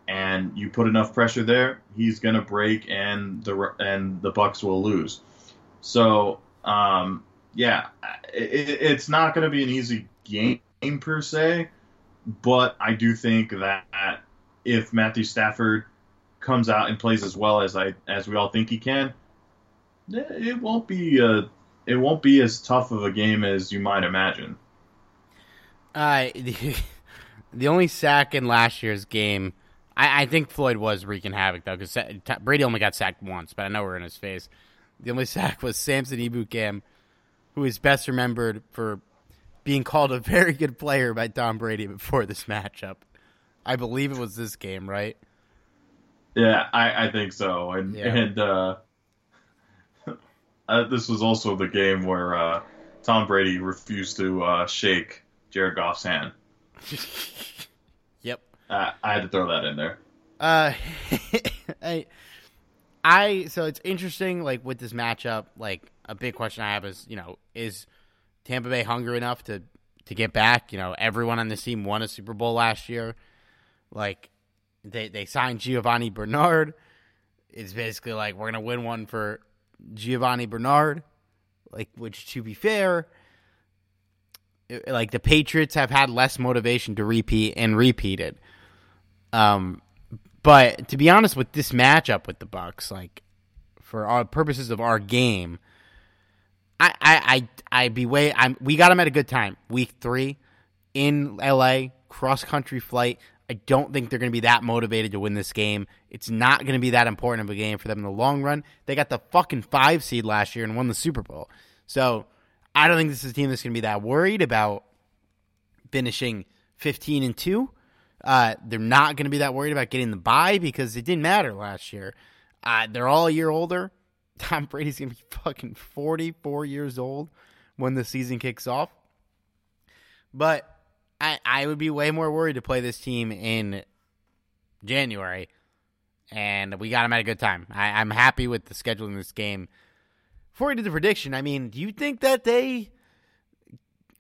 And you put enough pressure there, he's going to break, and the and the Bucs will lose. So, um, yeah, it, it's not going to be an easy game per se, but I do think that if Matthew Stafford comes out and plays as well as I as we all think he can, it won't be uh, it won't be as tough of a game as you might imagine. Uh, the, the only sack in last year's game, I, I think Floyd was wreaking havoc though, because Brady only got sacked once, but I know we're in his face. The only sack was Samson Ebukam, who is best remembered for being called a very good player by Tom Brady before this matchup. I believe it was this game, right? Yeah, I, I think so. And yeah. and uh, uh, this was also the game where uh, Tom Brady refused to uh, shake Jared Goff's hand. yep. I had to throw that in there. Uh, I, I so it's interesting. Like with this matchup, like a big question I have is, you know, is Tampa Bay hungry enough to to get back? You know, everyone on this team won a Super Bowl last year. Like they they signed Giovani Bernard. It's basically like we're gonna win one for Giovani Bernard, like which to be fair, like the Patriots have had less motivation to repeat and repeat it. Um, but to be honest with this matchup with the Bucs, like for our purposes of our game, I I I I'd be way I'm we got them at a good time. Week three in LA, cross country flight. I don't think they're going to be that motivated to win this game. It's not going to be that important of a game for them in the long run. They got the fucking five seed last year and won the Super Bowl. So I don't think this is a team that's going to be that worried about finishing 15 and 2. Uh, they're not going to be that worried about getting the bye because it didn't matter last year. Uh, they're all a year older. Tom Brady's going to be fucking 44 years old when the season kicks off. But I, I would be way more worried to play this team in January, and we got them at a good time. I, I'm happy with the scheduling this game. Before we do the prediction, I mean, do you think that they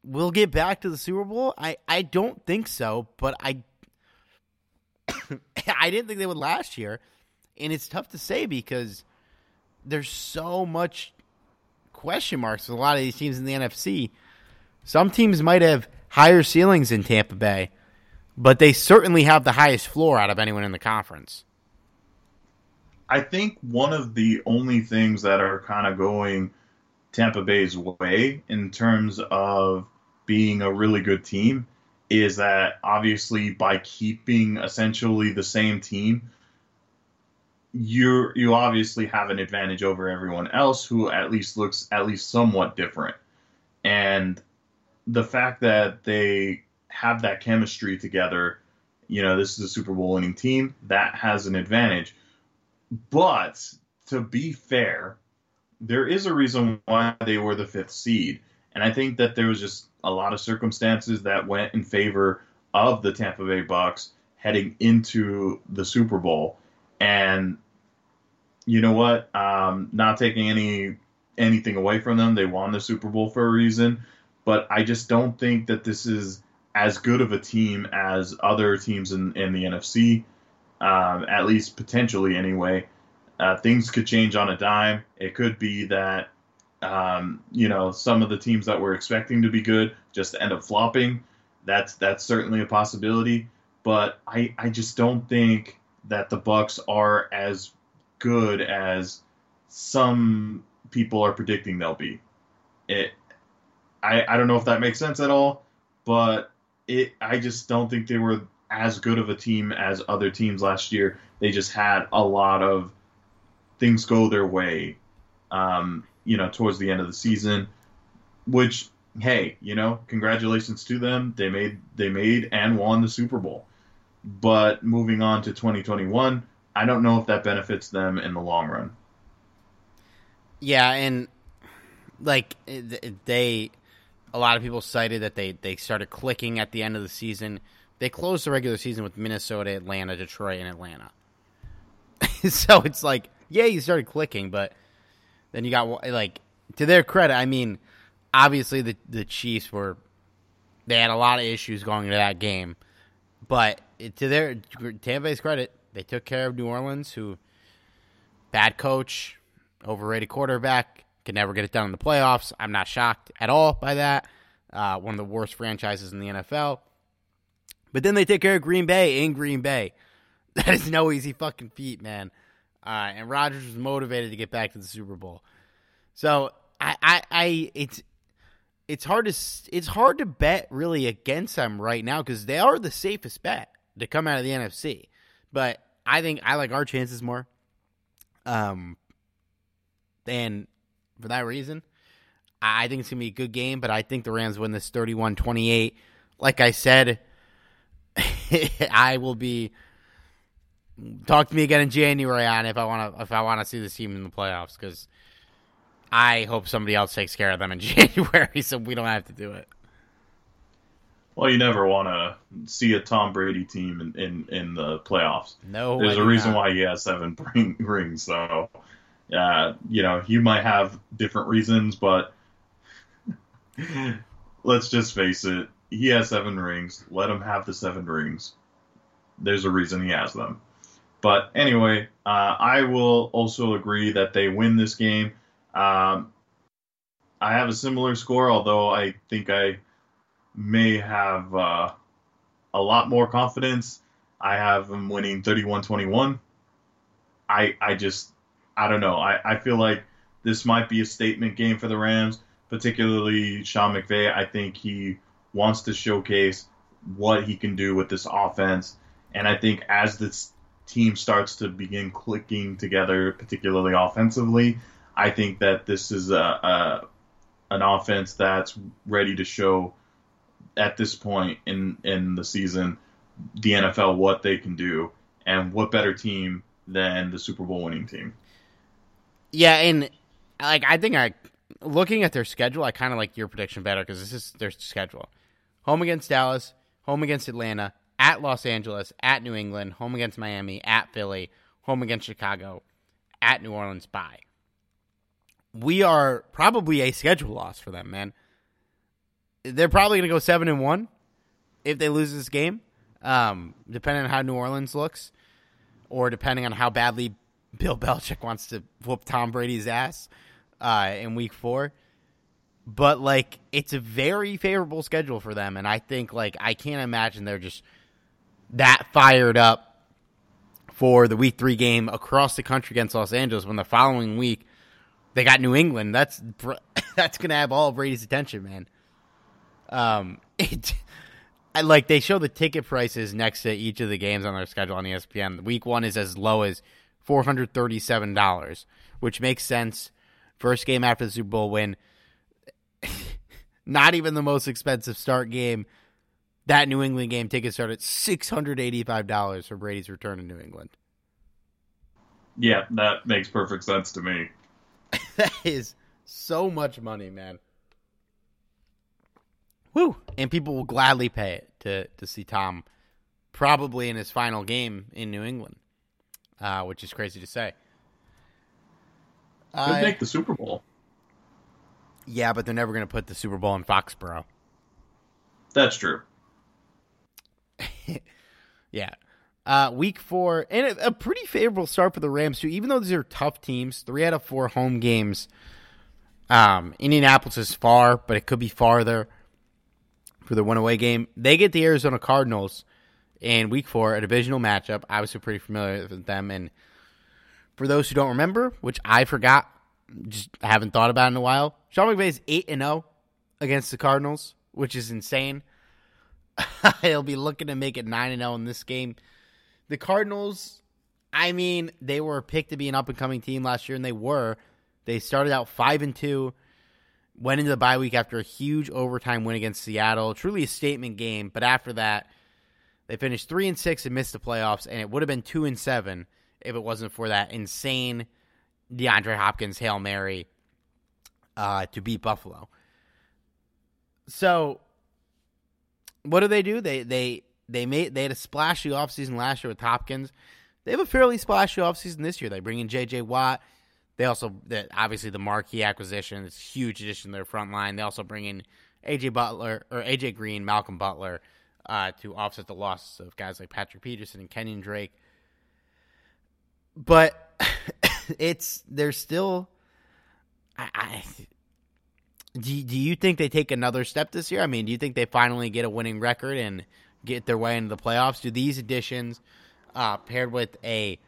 will get back to the Super Bowl? I, I don't think so, but I I didn't think they would last year, and it's tough to say because there's so much question marks with a lot of these teams in the NFC. Some teams might have higher ceilings in Tampa Bay, but they certainly have the highest floor out of anyone in the conference. I think one of the only things that are kind of going Tampa Bay's way in terms of being a really good team is that obviously by keeping essentially the same team, you you obviously have an advantage over everyone else who at least looks at least somewhat different. And the fact that they have that chemistry together, you know, this is a Super Bowl winning team, that has an advantage. But to be fair, there is a reason why they were the fifth seed. And I think that there was just a lot of circumstances that went in favor of the Tampa Bay Bucs heading into the Super Bowl. And you know what? Um, not taking any anything away from them, they won the Super Bowl for a reason. But I just don't think that this is as good of a team as other teams in, in the NFC, um, at least potentially anyway. Uh, things could change on a dime. It could be that um, you know some of the teams that we're expecting to be good just end up flopping. That's that's certainly a possibility. But I I just don't think that the Bucs are as good as some people are predicting they'll be. It I I don't know if that makes sense at all, but it I just don't think they were as good of a team as other teams last year. They just had a lot of things go their way, um, you know, towards the end of the season, which hey, you know, congratulations to them. They made they made and won the Super Bowl. But moving on to 2021, I don't know if that benefits them in the long run. Yeah, and like they a lot of people cited that they they started clicking at the end of the season. They closed the regular season with Minnesota, Atlanta, Detroit, and Atlanta. so it's like yeah, you started clicking, but then you got like to their credit, I mean, obviously the the Chiefs were they had a lot of issues going into that game, but to their Tampa Bay's credit, they took care of New Orleans, who bad coach, overrated quarterback, could never get it done in the playoffs. I'm not shocked at all by that. Uh, one of the worst franchises in the NFL. But then they take care of Green Bay in Green Bay. That is no easy fucking feat, man. Uh, and Rodgers was motivated to get back to the Super Bowl. So I, I, I it's it's hard to it's hard to bet really against them right now because they are the safest bet to come out of the NFC. But I think I like our chances more. Um, and for that reason, I think it's gonna be a good game. But I think the Rams win this 31-28. Like I said, I will be talk to me again in January on if I want to if I want to see this team in the playoffs because I hope somebody else takes care of them in January so we don't have to do it. Well, you never want to see a Tom Brady team in, in, in the playoffs. No, there's a reason not. why he has seven rings. So, yeah, you know, you might have different reasons, but let's just face it. He has seven rings. Let him have the seven rings. There's a reason he has them. But anyway, uh, I will also agree that they win this game. Um, I have a similar score, although I think I may have uh, a lot more confidence. I have them winning 31 21. I, I just, I don't know. I, I feel like this might be a statement game for the Rams, particularly Sean McVay. I think he wants to showcase what he can do with this offense. And I think as this team starts to begin clicking together, particularly offensively, I think that this is a, a an offense that's ready to show at this point in in the season the NFL what they can do, and what better team than the Super Bowl winning team. Yeah, and like I think I looking at their schedule, I kind of like your prediction better because this is their schedule: home against Dallas, home against Atlanta, at Los Angeles, at New England, home against Miami, at Philly, home against Chicago, at New Orleans, bye. We are probably a schedule loss for them, man. They're probably going to go 7 and 1 if they lose this game, um, depending on how New Orleans looks or depending on how badly Bill Belichick wants to whoop Tom Brady's ass uh, in week four but like it's a very favorable schedule for them and i think like i can't imagine they're just that fired up for the week three game across the country against Los Angeles when the following week they got New England. That's that's gonna have all of Brady's attention, man. Um, it I like they show the ticket prices next to each of the games on their schedule on ESPN. Week one is as low as four hundred thirty-seven dollars, which makes sense. First game after the Super Bowl win. Not even the most expensive start game. That New England game ticket started at six hundred eighty-five dollars for Brady's return to New England. Yeah, that makes perfect sense to me. that is so much money, man. Woo! And people will gladly pay it to to see Tom, probably in his final game in New England, uh, which is crazy to say. Could Uh, make the Super Bowl. yeah, but they're never going to put the Super Bowl in Foxborough. That's true. Yeah. Uh, week four, and a, a pretty favorable start for the Rams, too. Even though these are tough teams, three out of four home games. Um, Indianapolis is far, but it could be farther for the one away game. They get the Arizona Cardinals in week four, a divisional matchup. Obviously, pretty familiar with them. And for those who don't remember, which I forgot, just haven't thought about in a while, Sean McVay is 8 and 0 against the Cardinals, which is insane. He'll be looking to make it 9 and 0 in this game. The Cardinals, I mean, they were picked to be an up and coming team last year, and they were. They started out 5 and 2, went into the bye week after a huge overtime win against Seattle. Truly a statement game, but after that, they finished 3 and 6 and missed the playoffs, and it would have been 2 and 7 if it wasn't for that insane DeAndre Hopkins Hail Mary uh, to beat Buffalo. So, what do they do? They they they made they had a splashy offseason last year with Hopkins. They have a fairly splashy offseason this year. They bring in J.J. Watt. They also obviously the marquee acquisition. It's a huge addition to their front line. They also bring in A.J. Butler or A.J. Green, Malcolm Butler uh, to offset the losses of guys like Patrick Peterson and Kenyon Drake. But it's they're still. I, I do, do you think they take another step this year? I mean, do you think they finally get a winning record and get their way into the playoffs? Do these additions, uh, paired with a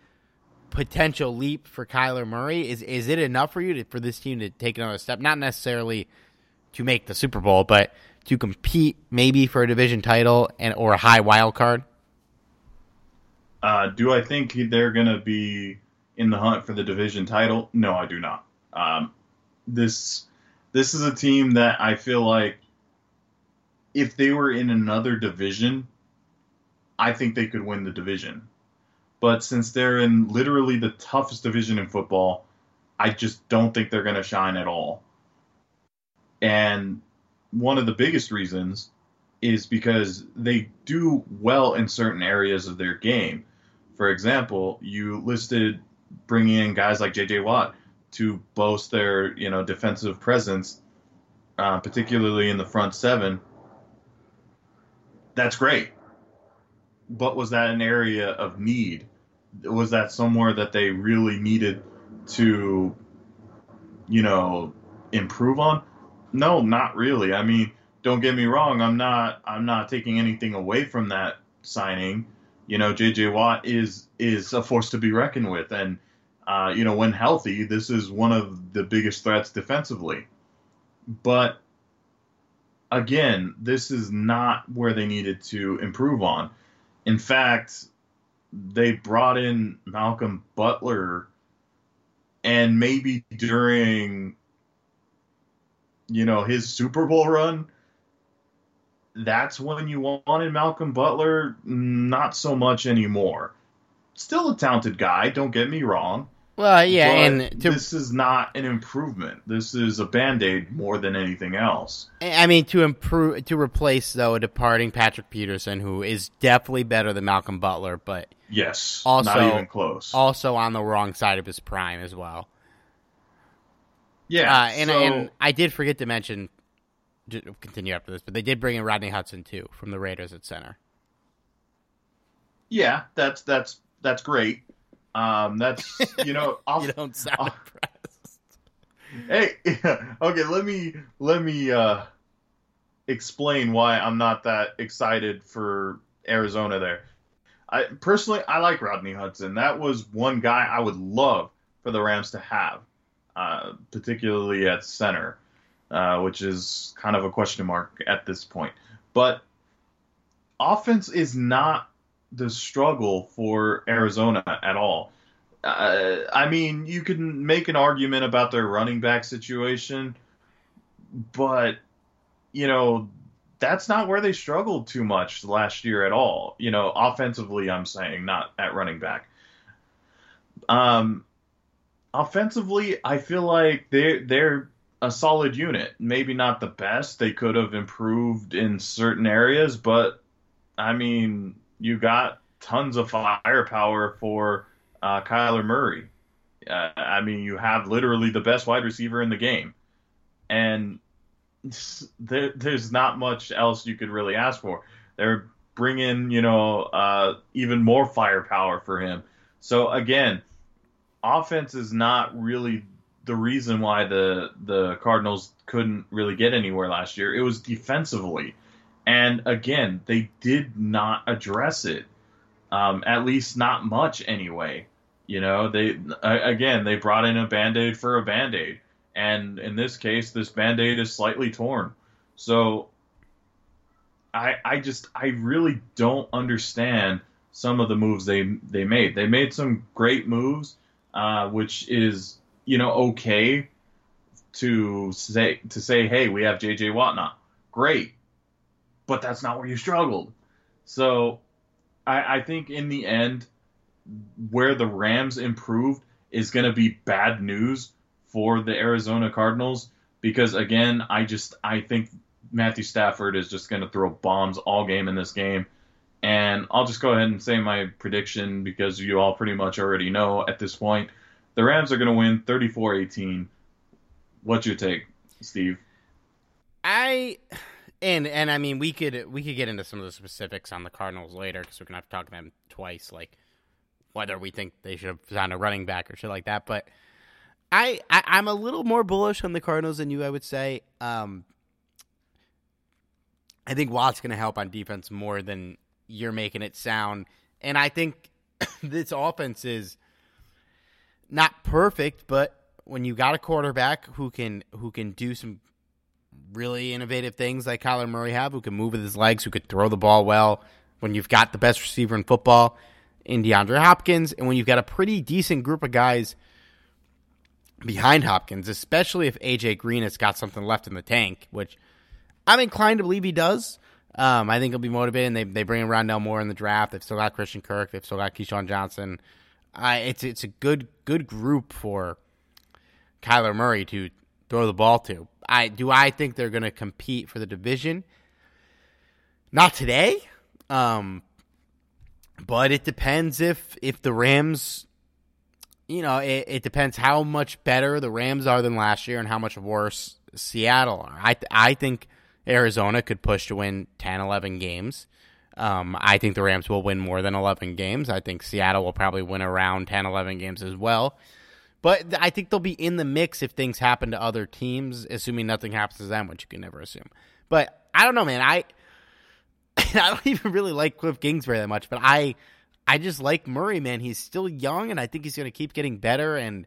potential leap for Kyler Murray, is is it enough for you to, for this team to take another step? Not necessarily to make the Super Bowl, but to compete maybe for a division title and or a high wild card. Uh, do I think they're going to be in the hunt for the division title? No, I do not. Um, this this is a team that I feel like if they were in another division, I think they could win the division. But since they're in literally the toughest division in football, I just don't think they're going to shine at all. And one of the biggest reasons is because they do well in certain areas of their game. For example, you listed bringing in guys like J.J. Watt to boast their you know defensive presence, uh, particularly in the front seven. That's great, but was that an area of need? Was that somewhere that they really needed to, you know, improve on? No, not really. I mean, don't get me wrong. I'm not. I'm not taking anything away from that signing. You know, J.J. Watt is is a force to be reckoned with, and uh, you know, when healthy, this is one of the biggest threats defensively. But again, this is not where they needed to improve on. In fact, they brought in Malcolm Butler, and maybe during, you know, his Super Bowl run, that's when you wanted Malcolm Butler. Mm, not so much anymore. Still a talented guy, don't get me wrong. Well, yeah, and to, this is not an improvement. This is a band aid more than anything else. I mean, to improve, to replace though a departing Patrick Peterson, who is definitely better than Malcolm Butler, but Yes, Also- not even close. also on the wrong side of his prime as well. Yeah, Uh, and so- and I did forget to mention, continue after this, but they did bring in Rodney Hudson too from the Raiders at center. yeah, that's that's that's great. Um, that's you know, I'll, You don't sound Oh. impressed. hey, okay, let me let me uh, explain why I'm not that excited for Arizona there. I personally I like Rodney Hudson. That was one guy I would love for the Rams to have, uh, particularly at center, uh, which is kind of a question mark at this point. But offense is not the struggle for Arizona at all. Uh, I mean, you can make an argument about their running back situation, but you know that's not where they struggled too much last year at all. You know, offensively, I'm saying, not at running back. Um, offensively, I feel like they they're a solid unit. Maybe not the best. They could have improved in certain areas, but I mean, you got tons of firepower for uh, Kyler Murray. Uh, I mean, you have literally the best wide receiver in the game, and there, there's not much else you could really ask for. They're bringing, you know, uh, even more firepower for him. So again, offense is not really the reason why the the Cardinals couldn't really get anywhere last year. It was defensively, and again, they did not address it. Um, at least not much anyway. You know, they again they brought in a band aid for a band aid, and in this case, this band aid is slightly torn. So, I I just I really don't understand some of the moves they they made. They made some great moves, uh, which is you know okay to say to say hey we have J.J. Watt now, great, but that's not where you struggled. So, I I think in the end where the Rams improved is going to be bad news for the Arizona Cardinals because again, I just I think Matthew Stafford is just going to throw bombs all game in this game. And I'll just go ahead and say my prediction because you all pretty much already know at this point. The Rams are going to win 34-18. What's your take, Steve? I and and I mean we could we could get into some of the specifics on the Cardinals later because we're gonna have to talk to them twice. Like whether we think they should have found a running back or shit like that. But I, I am a little more bullish on the Cardinals than you. I would say. Um, I think Watt's going to help on defense more than you're making it sound, and I think this offense is not perfect, but when you got a quarterback who can who can do some really innovative things like Kyler Murray have, who can move with his legs, who could throw the ball well, when you've got the best receiver in football, in DeAndre Hopkins, and when you've got a pretty decent group of guys behind Hopkins, especially if AJ Green has got something left in the tank, which I'm inclined to believe he does. Um, I think he'll be motivated. And they they bring in Rondale Moore in the draft. They've still got Christian Kirk. They've still got KeeSean Johnson. Uh, it's it's a good good group for Kyler Murray to throw the ball to. I do I think they're going to compete for the division. Not today. Um, but it depends if if the Rams, you know, it, it, depends how much better the Rams are than last year and how much worse Seattle are. I I think Arizona could push to win 10, 11 games. Um, I think the Rams will win more than 11 games. I think Seattle will probably win around 10, 11 games as well. But I think they'll be in the mix if things happen to other teams, assuming nothing happens to them, which you can never assume. But I don't know, man. I I don't even really like Cliff Kingsbury that much, but I I just like Murray, man. He's still young, and I think he's going to keep getting better, and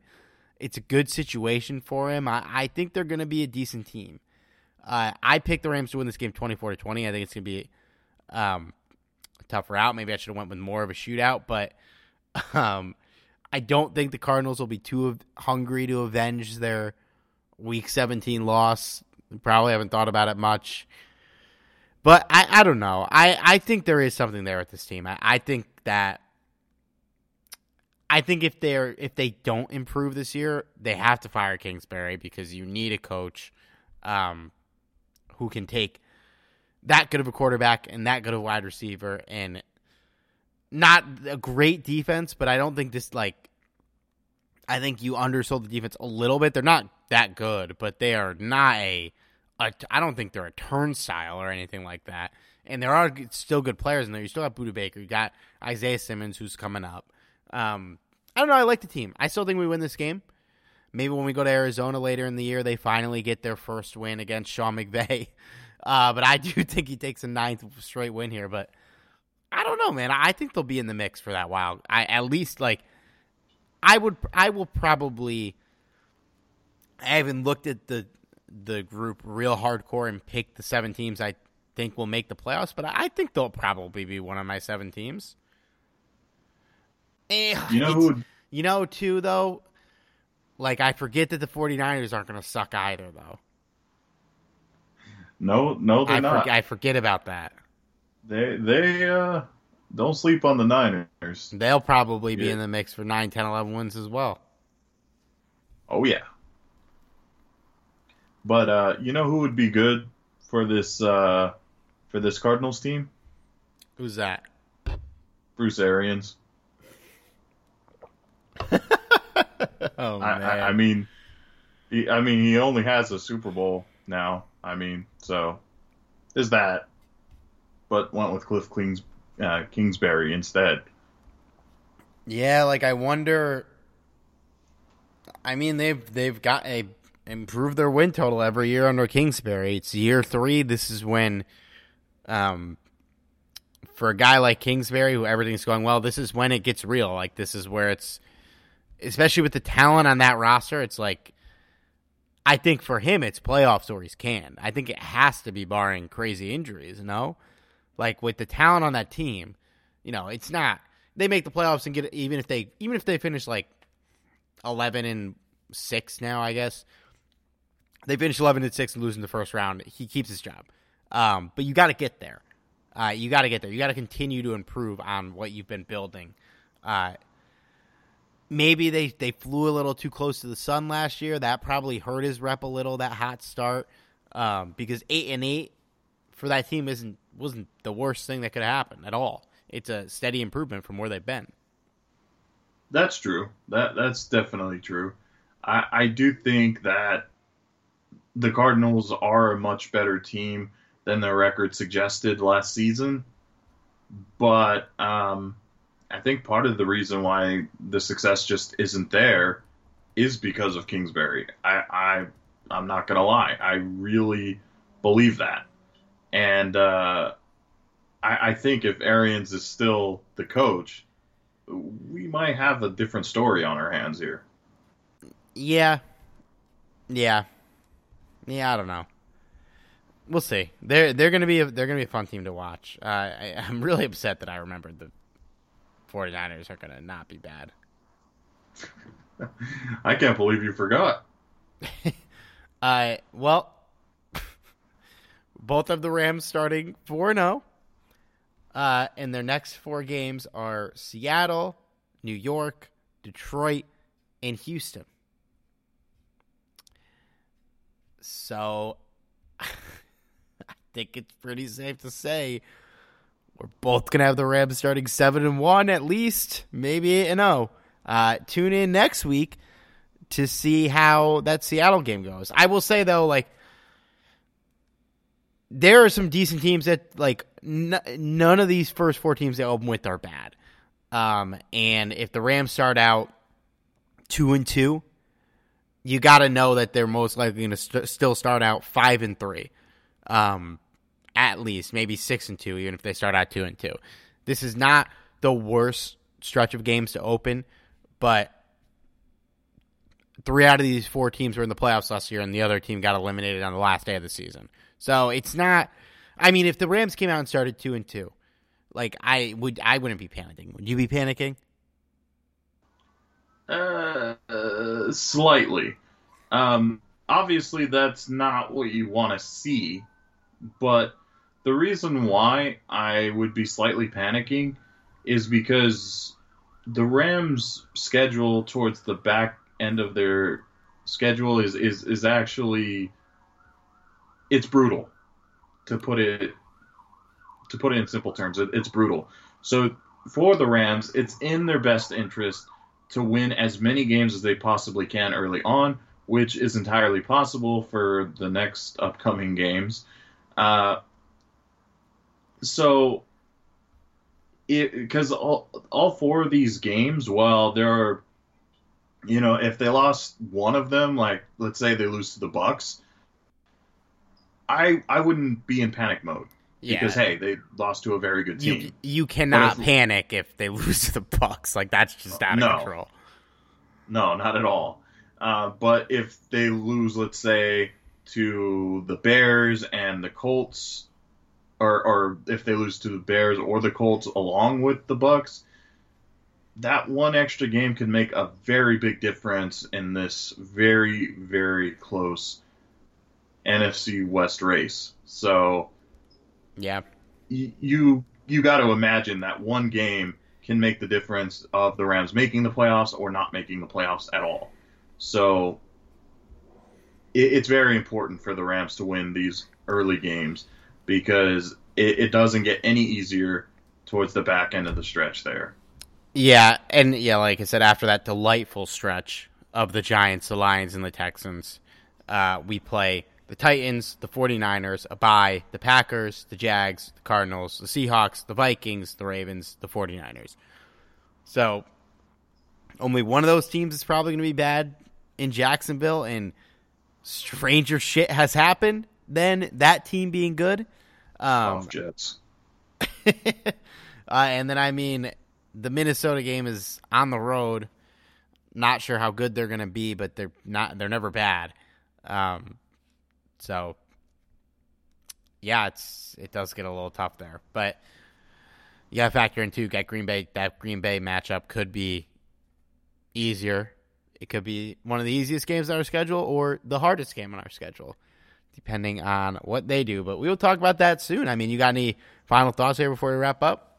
it's a good situation for him. I, I think they're going to be a decent team. Uh, I picked the Rams to win this game 24 to 20. I think it's going to be um, a tough route. Maybe I should have went with more of a shootout, but um, I don't think the Cardinals will be too hungry to avenge their Week 17 loss. Probably haven't thought about it much. But I, I don't know. I, I think there is something there with this team. I, I think that I think if they're if they don't improve this year, they have to fire Kingsbury because you need a coach um, who can take that good of a quarterback and that good of a wide receiver and not a great defense, but I don't think this like I think you undersold the defense a little bit. They're not that good, but they are not a a, I don't think they're a turnstile or anything like that. And there are still good players in there. You still got Budda Baker. You got Isaiah Simmons who's coming up. Um, I don't know. I like the team. I still think we win this game. Maybe when we go to Arizona later in the year, they finally get their first win against Sean McVay. Uh, but I do think he takes a ninth straight win here. But I don't know, man. I think they'll be in the mix for that while. I at least like. I would. I will probably. I haven't looked at the the group real hardcore and picked the seven teams I think will make the playoffs, but I think they'll probably be one of my seven teams. Eh, You know who would You know, too, though, like, I forget that the 49ers aren't going to suck either, though. No, no, they're I, not. for- I forget about that. They they uh don't sleep on the Niners. They'll probably be Yeah. in the mix for 9, 10, 11 wins as well. Oh yeah. But uh you know who would be good for this uh for this Cardinals team? Who's that? Bruce Arians. Oh, I, man. I, I mean he, I mean he only has a Super Bowl now. I mean, so is that but went with Cliff Kings, uh, Kingsbury instead. Yeah, like I wonder. I mean, they've they've got a improved their win total every year under Kingsbury. It's year three. This is when, um, for a guy like Kingsbury, who everything's going well, this is when it gets real. Like this is where it's, especially with the talent on that roster. It's like, I think for him, it's playoffs or he's canned. I think it has to be barring crazy injuries. No, like with the talent on that team, you know, it's not they make the playoffs and get even if they even if they finish like eleven and six now, I guess they finish eleven and six and lose in the first round. He keeps his job, um, but you got to get there. Uh, you got to get there. You got to continue to improve on what you've been building. Uh, maybe they they flew a little too close to the sun last year. That probably hurt his rep a little. That hot start um, because eight and eight for that team isn't wasn't the worst thing that could happen at all. It's a steady improvement from where they've been. That's true. That that's definitely true. I, I do think that the Cardinals are a much better team than their record suggested last season. But um, I think part of the reason why the success just isn't there is because of Kingsbury. I, I I'm not gonna lie. I really believe that. And uh, I, I think if Arians is still the coach, we might have a different story on our hands here. Yeah, yeah, yeah. I don't know. We'll see. They're they're gonna be a, they're gonna be a fun team to watch. Uh, I, I'm really upset that I remembered the 49ers are gonna not be bad. I can't believe you forgot. Uh, well, both of the Rams starting 4 0. Uh, and their next four games are Seattle, New York, Detroit, and Houston. So, I think it's pretty safe to say we're both gonna have the Rams starting seven and one at least, maybe eight and zero. Uh, tune in next week to see how that Seattle game goes. I will say though, like there are some decent teams that like n- none of these first four teams they open with are bad. Um, and if the Rams start out two and two, you got to know that they're most likely going to st- still start out five and three, um, at least maybe six and two, even if they start out two and two. This is not the worst stretch of games to open, but three out of these four teams were in the playoffs last year, and the other team got eliminated on the last day of the season. So it's not. I mean, if the Rams came out and started two and two, like I would, I wouldn't be panicking. Would you be panicking? Uh, uh, slightly. Um, obviously, that's not what you want to see, but the reason why I would be slightly panicking is because the Rams' schedule towards the back end of their schedule is is, is actually it's brutal to put it to put it in simple terms it, it's brutal. So for the rams it's in their best interest to win as many games as they possibly can early on which is entirely possible for the next upcoming games. Uh, so it because all, all four of these games while there are you know, if they lost one of them, like let's say they lose to the Bucs, I I wouldn't be in panic mode because hey, they lost to a very good team. You you cannot if- panic if they lose to the Bucs. Like that's just out of No. control. No, not at all. Uh, but if they lose, let's say to the Bears and the Colts, or or if they lose to the Bears or the Colts along with the Bucs, that one extra game can make a very big difference in this very very close NFC West race. So Yeah. y- you you got to imagine that one game can make the difference of the Rams making the playoffs or not making the playoffs at all. So it, it's very important for the Rams to win these early games because it, it doesn't get any easier towards the back end of the stretch there. Yeah, and yeah, like I said, after that delightful stretch of the Giants, the Lions, and the Texans, uh, we play the Titans, the 49ers, a bye, the Packers, the Jags, the Cardinals, the Seahawks, the Vikings, the Ravens, the 49ers. So only one of those teams is probably going to be bad in Jacksonville, and stranger shit has happened than that team being good. Um, Off Jets. uh, and then I mean, the Minnesota game is on the road. Not sure how good they're going to be, but they're not. They're never bad. Um, so yeah, it's it does get a little tough there, but you got to factor in too. That Green Bay that Green Bay matchup could be easier. It could be one of the easiest games on our schedule or the hardest game on our schedule, depending on what they do. But we will talk about that soon. I mean, you got any final thoughts here before we wrap up?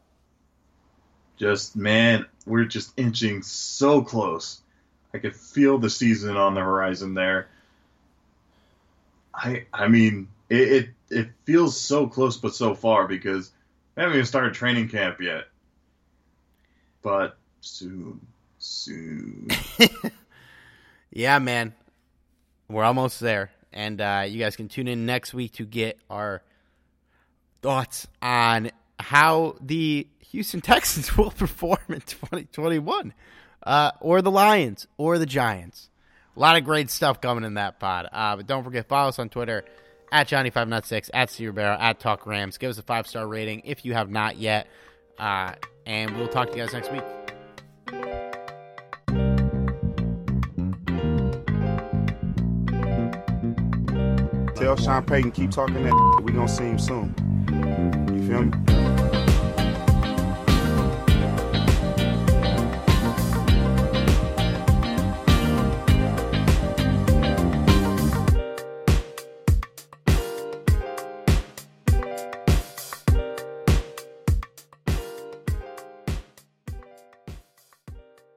Just man, we're just inching so close. I could feel the season on the horizon there. I I mean, it it, it feels so close but so far because we haven't even started training camp yet. But soon, soon. Yeah, man. We're almost there. And uh, you guys can tune in next week to get our thoughts on how the Houston Texans will perform in 2021, uh, or the Lions, or the Giants. A lot of great stuff coming in that pod. Uh, but don't forget, follow us on Twitter at Johnny596, at Steve Barrow, at Talk Rams. Give us a five star rating if you have not yet. Uh, and we'll talk to you guys next week. Tell Sean Payton keep talking that. We gonna see him soon. You feel me?